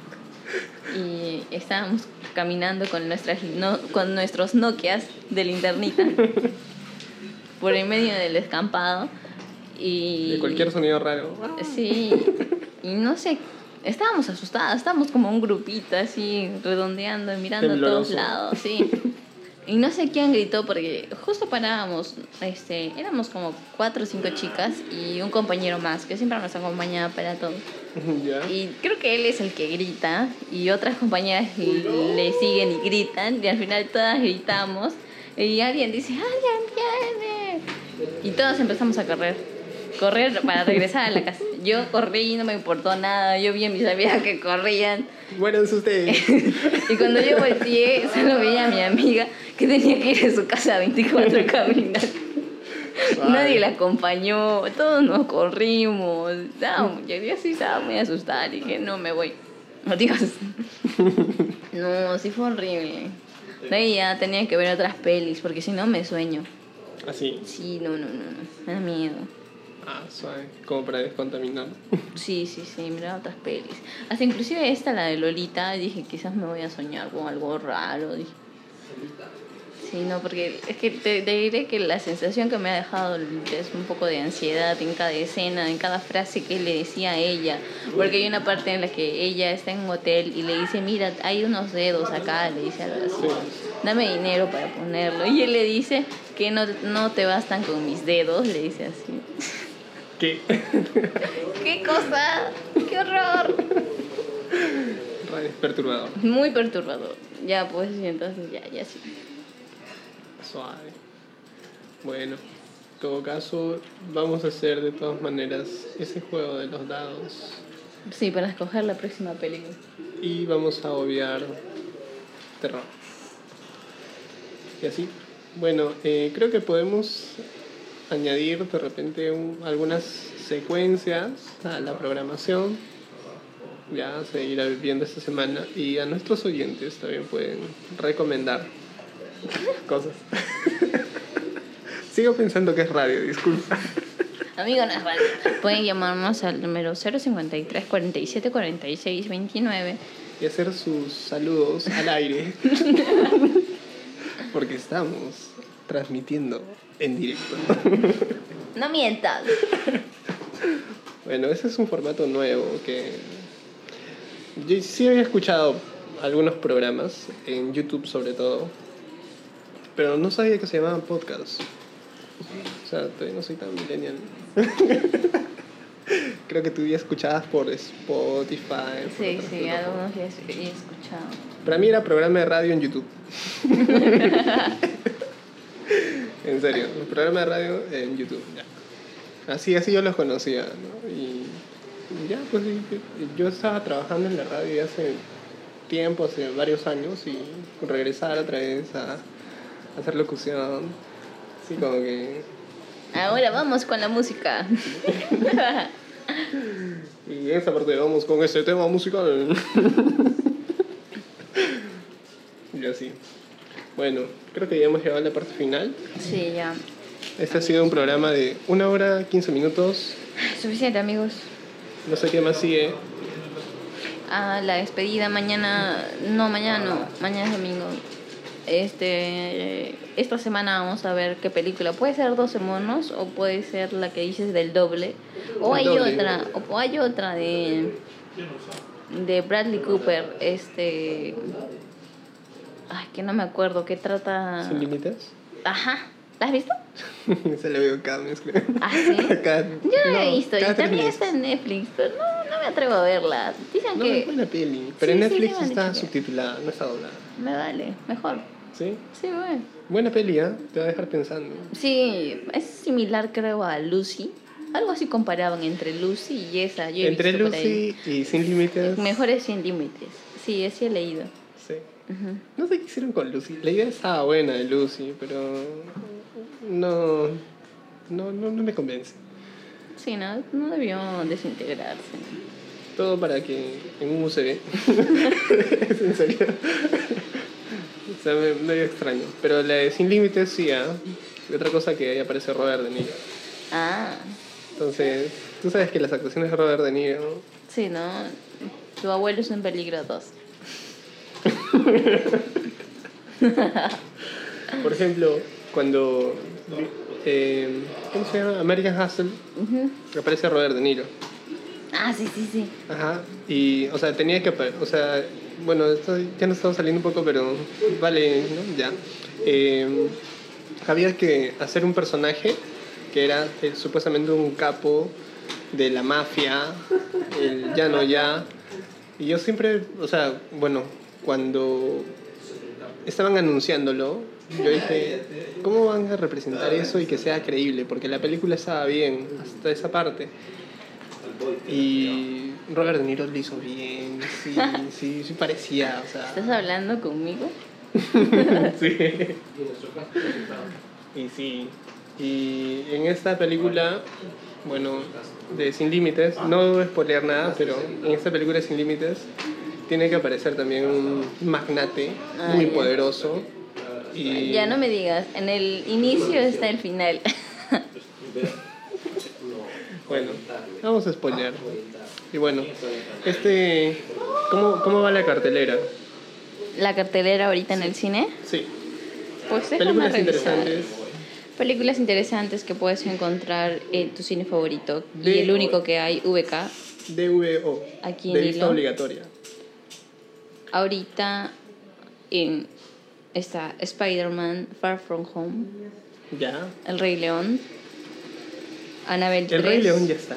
y estábamos caminando con nuestras no, con nuestros Nokias de linternita <laughs> por el medio del descampado y De cualquier sonido raro. Sí, y no sé, estábamos asustadas, estábamos como un grupito así, redondeando y mirando a todos lados, sí. <laughs> Y no sé quién gritó porque justo parábamos, este, éramos como cuatro o cinco chicas y un compañero más que siempre nos acompañaba para todo. <laughs> ya. Y creo que él es el que grita y otras compañeras le siguen y gritan y al final todas gritamos y alguien dice, alguien viene. Y todos empezamos a correr. Correr para regresar a la casa. Yo corrí y no me importó nada. Yo vi a mis amigas que corrían. Muéranse ustedes. <laughs> Y cuando yo volteé, solo veía a mi amiga que tenía que ir a su casa a 24 a caminar. Nadie la acompañó, todos nos corrimos. No, yo sí estaba muy asustada y dije, no me voy. Adiós. <laughs> No, sí fue horrible. De ahí ya tenía que ver otras pelis, porque si no me sueño. Así. Sí, no, no, no, no. Me da miedo. Ah, suave. Como para descontaminar. Sí, sí, sí, mira otras pelis. Hasta inclusive esta, la de Lolita, dije, quizás me voy a soñar con algo raro. Dije. Sí, no, porque es que te, te diré que la sensación que me ha dejado es un poco de ansiedad en cada escena, en cada frase que le decía a ella. Porque hay una parte en la que ella está en un hotel y le dice, mira, hay unos dedos acá, le dice algo así. Dame dinero para ponerlo. Y él le dice que no, no te bastan con mis dedos, le dice así. ¿Qué? ¡Qué cosa! ¡Qué horror! Es perturbador. Muy perturbador. Ya, pues, y entonces ya, ya sí. Suave. Bueno, en todo caso, vamos a hacer de todas maneras ese juego de los dados. Sí, para escoger la próxima película. Y vamos a obviar terror. Y así. Bueno, eh, creo que podemos añadir de repente un- algunas secuencias a la programación. Ya se irá viendo esta semana. Y a nuestros oyentes también pueden recomendar <laughs> cosas. <laughs> Sigo pensando que es radio, disculpa. Amigo, no es radio. Pueden llamarnos al número 053 47 46 29. y hacer sus saludos al aire. <laughs> Porque estamos transmitiendo en directo. <laughs> No mientas. Bueno, ese es un formato nuevo que yo sí había escuchado algunos programas, en YouTube sobre todo, pero no sabía que se llamaban podcasts. O sea, todavía no soy tan millennial. <laughs> Creo que tú ya escuchabas por Spotify. por Sí, sí, algunos ya he he escuchado. Para mí era programa de radio en YouTube. <laughs> en serio, un programa de radio en YouTube. ya. Así, así yo los conocía. ¿no? Y, y ya, pues yo estaba trabajando en la radio hace tiempo, hace varios años, y regresar otra vez a, a hacer locución. Sí, como que. Ahora vamos con la música. <laughs> Y en esta parte vamos con este tema musical. <laughs> y así. Bueno, creo que ya hemos llegado a la parte final. Sí, ya. Este ha sido un programa de una hora, 15 minutos. Suficiente, amigos. No sé qué más sigue. Ah, la despedida mañana. No, mañana no. Mañana es domingo. Este. Esta semana vamos a ver qué película. Puede ser 12 monos o puede ser la que dices del doble. O hay doble. otra. O hay otra de. De Bradley Cooper. Este. Ay, que no me acuerdo. Que trata. ¿Sin límites? Ajá. ¿La has visto? <laughs> Se le veo cada mes, creo. ¿Ah, sí? <laughs> Cada- Yo no, la he visto. Y también está en Netflix. Pero no, no me atrevo a verla. Dicen No, que. es buena peli. Pero Sí, en Netflix está subtitulada, no está doblada. Me vale. Mejor. ¿Sí? Sí, bueno. Buena peli, ¿eh? Te va a dejar pensando. Sí, es similar creo a Lucy. Algo así comparaban entre Lucy y esa. Yo he Entre visto. Lucy y Sin Límites. Mejores sin límites. Sí, sí he leído. Sí. No sé qué hicieron con Lucy. La idea estaba buena de Lucy, pero no, no, no, no me convence. Sí, no, no debió desintegrarse. Todo para que en un USB. <laughs> es en serio. o sea, me- medio extraño. Pero la de Sin Límites sí, ¿ah? Y Otra cosa que ahí aparece Robert De Niro. Ah, Entonces, tú sabes que las actuaciones de Robert De Niro sí, ¿no? Tu abuelo es un peligro 2. Por ejemplo, cuando. eh, ¿Cómo se llama? American Hustle. Aparece Robert De Niro. Ah, sí, sí, sí. Ajá. Y, o sea, tenía que. O sea, bueno, esto ya nos estamos saliendo un poco, pero vale, ¿no? Ya. Eh, había que hacer un personaje que era eh, supuestamente un capo de la mafia, el ya no ya. Y yo siempre, o sea, bueno, cuando estaban anunciándolo, yo dije, ¿cómo van a representar eso y que sea creíble? Porque la película estaba bien hasta esa parte. Y Robert De Niro lo hizo bien, sí, <laughs> sí, sí parecía, o sea... ¿Estás hablando conmigo? <laughs> sí. Y sí. Y en esta película, bueno, de Sin Límites, no voy a spoilear nada, pero en esta película de Sin Límites tiene que aparecer también un magnate Ah, muy ya. poderoso. Y Ya no me digas, en el inicio está el final. <laughs> Bueno, vamos a spoilear. Y bueno, este. ¿Cómo, cómo va la cartelera? La cartelera ahorita en el cine. Sí, Pues películas interesantes. Películas interesantes que puedes encontrar en tu cine favorito. Y el único que hay, VK. DVO. Aquí en de vista obligatoria. Ahorita en, está Spider-Man, Far From Home, Ya. El Rey León, Annabelle 3 El Rey León ya está.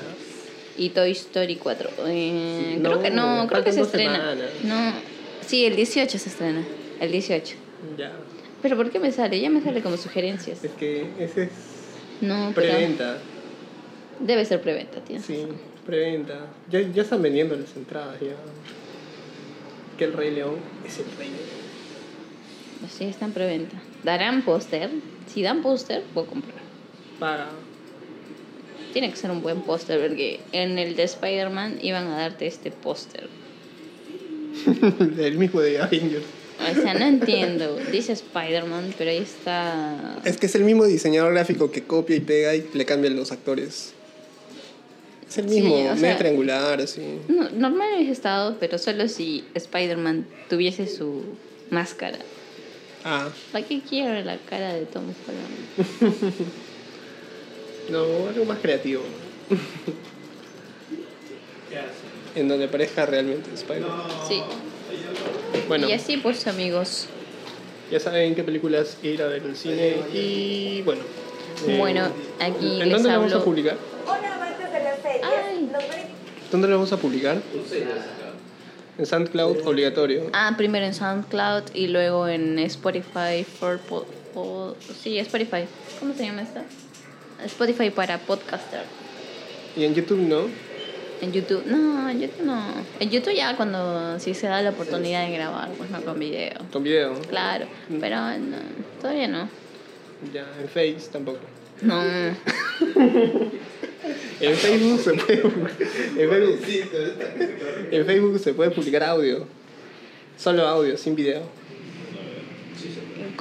y Toy Story 4. Eh, creo no, que no, creo que se estrena. semanas. No, sí, el 18 se estrena. El 18. Ya. Pero ¿por qué me sale? Ya me sale como sugerencias. Es que ese es No, preventa. debe ser preventa, tío. Sí, preventa. Ya, ya están vendiendo las entradas ya. Que el Rey León es el Rey León. Sí, está en preventa. ¿Darán póster? Si dan póster, puedo comprar. Paga. Tiene que ser un buen póster, porque en el de Spider-Man iban a darte este póster. <laughs> el mismo de Avengers. O sea, no entiendo. Dice Spider-Man, pero ahí está. Es que es el mismo diseñador gráfico que copia y pega y le cambian los actores. Es el Sí, mismo, sea- medio triangular, así. No, normal hubiese estado, pero solo si Spider-Man tuviese su máscara. Ah, ¿Para qué quiero la cara de Tom Holland? <laughs> no, algo más creativo. <laughs> en donde aparezca realmente Spider-Man. Sí. Bueno, Y así, pues, amigos. ya saben qué películas ir a ver en cine y bueno. eh, Bueno, aquí ¿En les dónde la vamos a hablo. publicar? Hola, amantes de las series. Ay. Los ver- ¿Dónde la vamos a publicar? En SoundCloud obligatorio. Ah, primero en SoundCloud y luego en Spotify for, po- po- sí, Spotify. ¿Cómo se llama esta? Spotify para podcaster. Y en YouTube, ¿no? En YouTube, no, en YouTube no. En YouTube ya cuando sí se da la oportunidad de grabar, pues no con video. Con video. Claro, pero no, todavía no. Ya, en Face tampoco. No, <laughs> <laughs> En Facebook se puede en Facebook, en Facebook se puede publicar audio. Solo audio, sin video.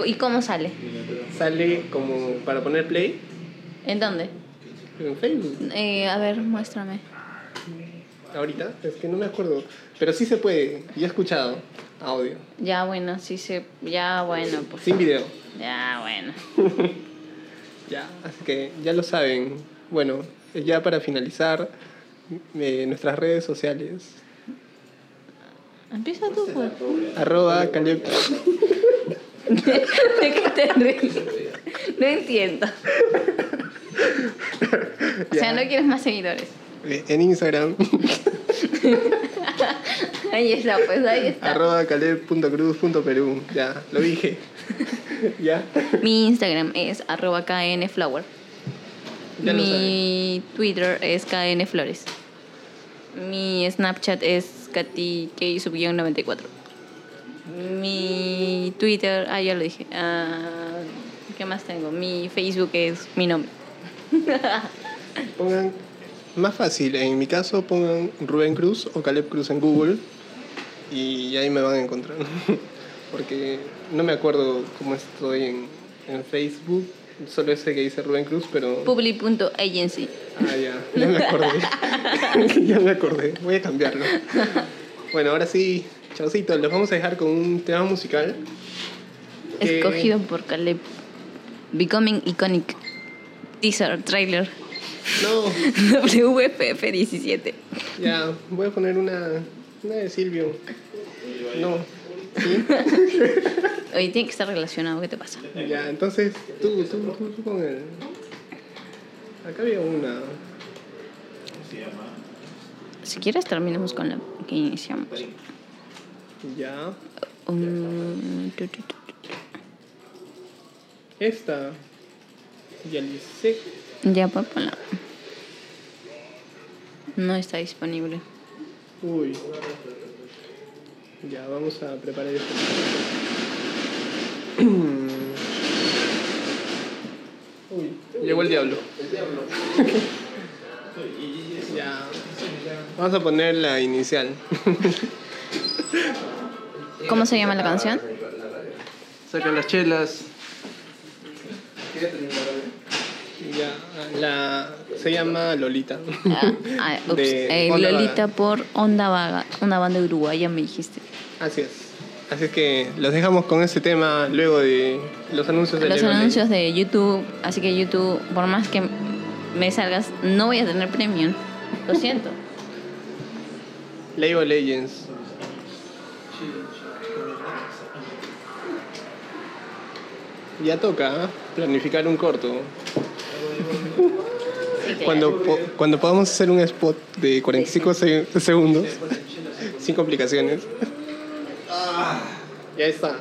¿y cómo sale? Sale como para poner play ¿En dónde? en Facebook. Eh, a ver, muéstrame. Ahorita, es que no me acuerdo. Pero sí se puede. Yo he escuchado audio. Ya bueno, sí se, ya bueno, pues. Sin video. Ya bueno. <laughs> Ya, así que ya lo saben. Bueno, ya para finalizar, eh, nuestras redes sociales. Empieza tú, pues. Arroba Caleb. <laughs> ¿De qué te ríes? No entiendo. O sea, no quieres más seguidores. eh, En Instagram. <laughs> Ahí está, pues ahí está. arroba caleb.cruz.perú. Ya, lo dije. <laughs> ya. Mi Instagram es arroba knflower. Ya Mi Twitter es knflores. Mi Snapchat es katikey94. Mi Twitter, ah, ya lo dije. Ah, ¿Qué más tengo? Mi Facebook es mi nombre. <laughs> Pongan, más fácil, en mi caso pongan Rubén Cruz o Caleb Cruz en Google y ahí me van a encontrar. <laughs> Porque no me acuerdo cómo estoy en, en Facebook, solo sé que dice Rubén Cruz, pero... Publi.agency. Ah, ya, ya me acordé. <laughs> ya me acordé, voy a cambiarlo. Bueno, ahora sí, chaucito, los vamos a dejar con un tema musical. que- Escogido por Caleb. Becoming Iconic. Teaser, trailer. No, <laughs> WPF17. ya, voy a poner una, una de Silvio. No, ¿sí? <laughs> Oye, tiene que estar relacionado. ¿Qué te pasa? Ya, entonces tú, tú, tú, tú con el... Acá había una... Si quieres, terminamos con la que iniciamos. Ya, Um, tu, tu, tu, esta. Yalisek. Ya, pues ponla. No está disponible. Uy. Ya, vamos a preparar esto. <clears throat> Uy, llegó el diablo. ya. <laughs> Vamos a poner la inicial. <laughs> ¿Cómo se llama la canción? Saca las chelas. Ya, la se llama Lolita. Ah, ah, <laughs> ups. De Eh, Lolita Vaga. por Onda Vaga, una banda uruguaya, me dijiste. Así es. Así es que los dejamos con este tema luego de los anuncios de Los Level anuncios de YouTube, así que YouTube, por más que me salgas, no voy a tener premium. Lo siento. <laughs> League of Legends. Ya toca ¿ah? planificar un corto. Cuando, po- cuando podamos hacer un spot de 45 se- segundos, <laughs> sin complicaciones. Ya está.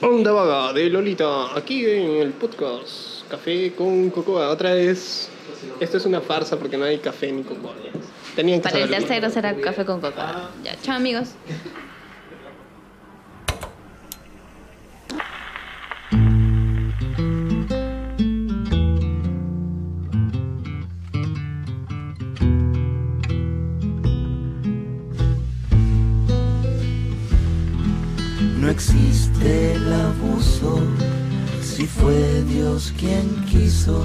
Onda vaga de Lolita, aquí en el podcast. Café con cocoa. Otra vez, esto es una farsa porque no hay café ni cocoa. Tenían que Para el saberlo. tercero será café con coca. Ya, chao amigos. Fue Dios quien quiso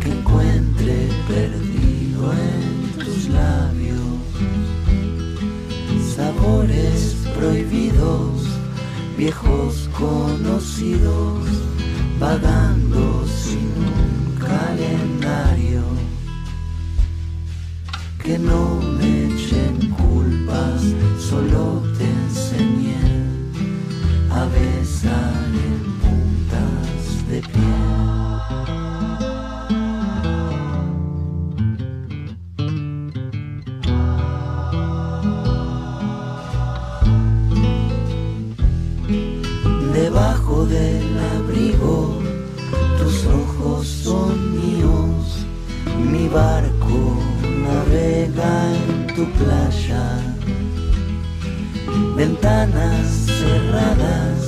que encuentre perdido en tus labios sabores prohibidos, viejos conocidos, vagando sin un calendario. Que no me echen culpas, solo playa ventanas cerradas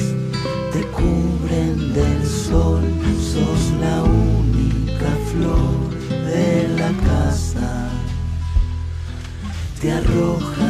te cubren del sol, sos la única flor de la casa, te arroja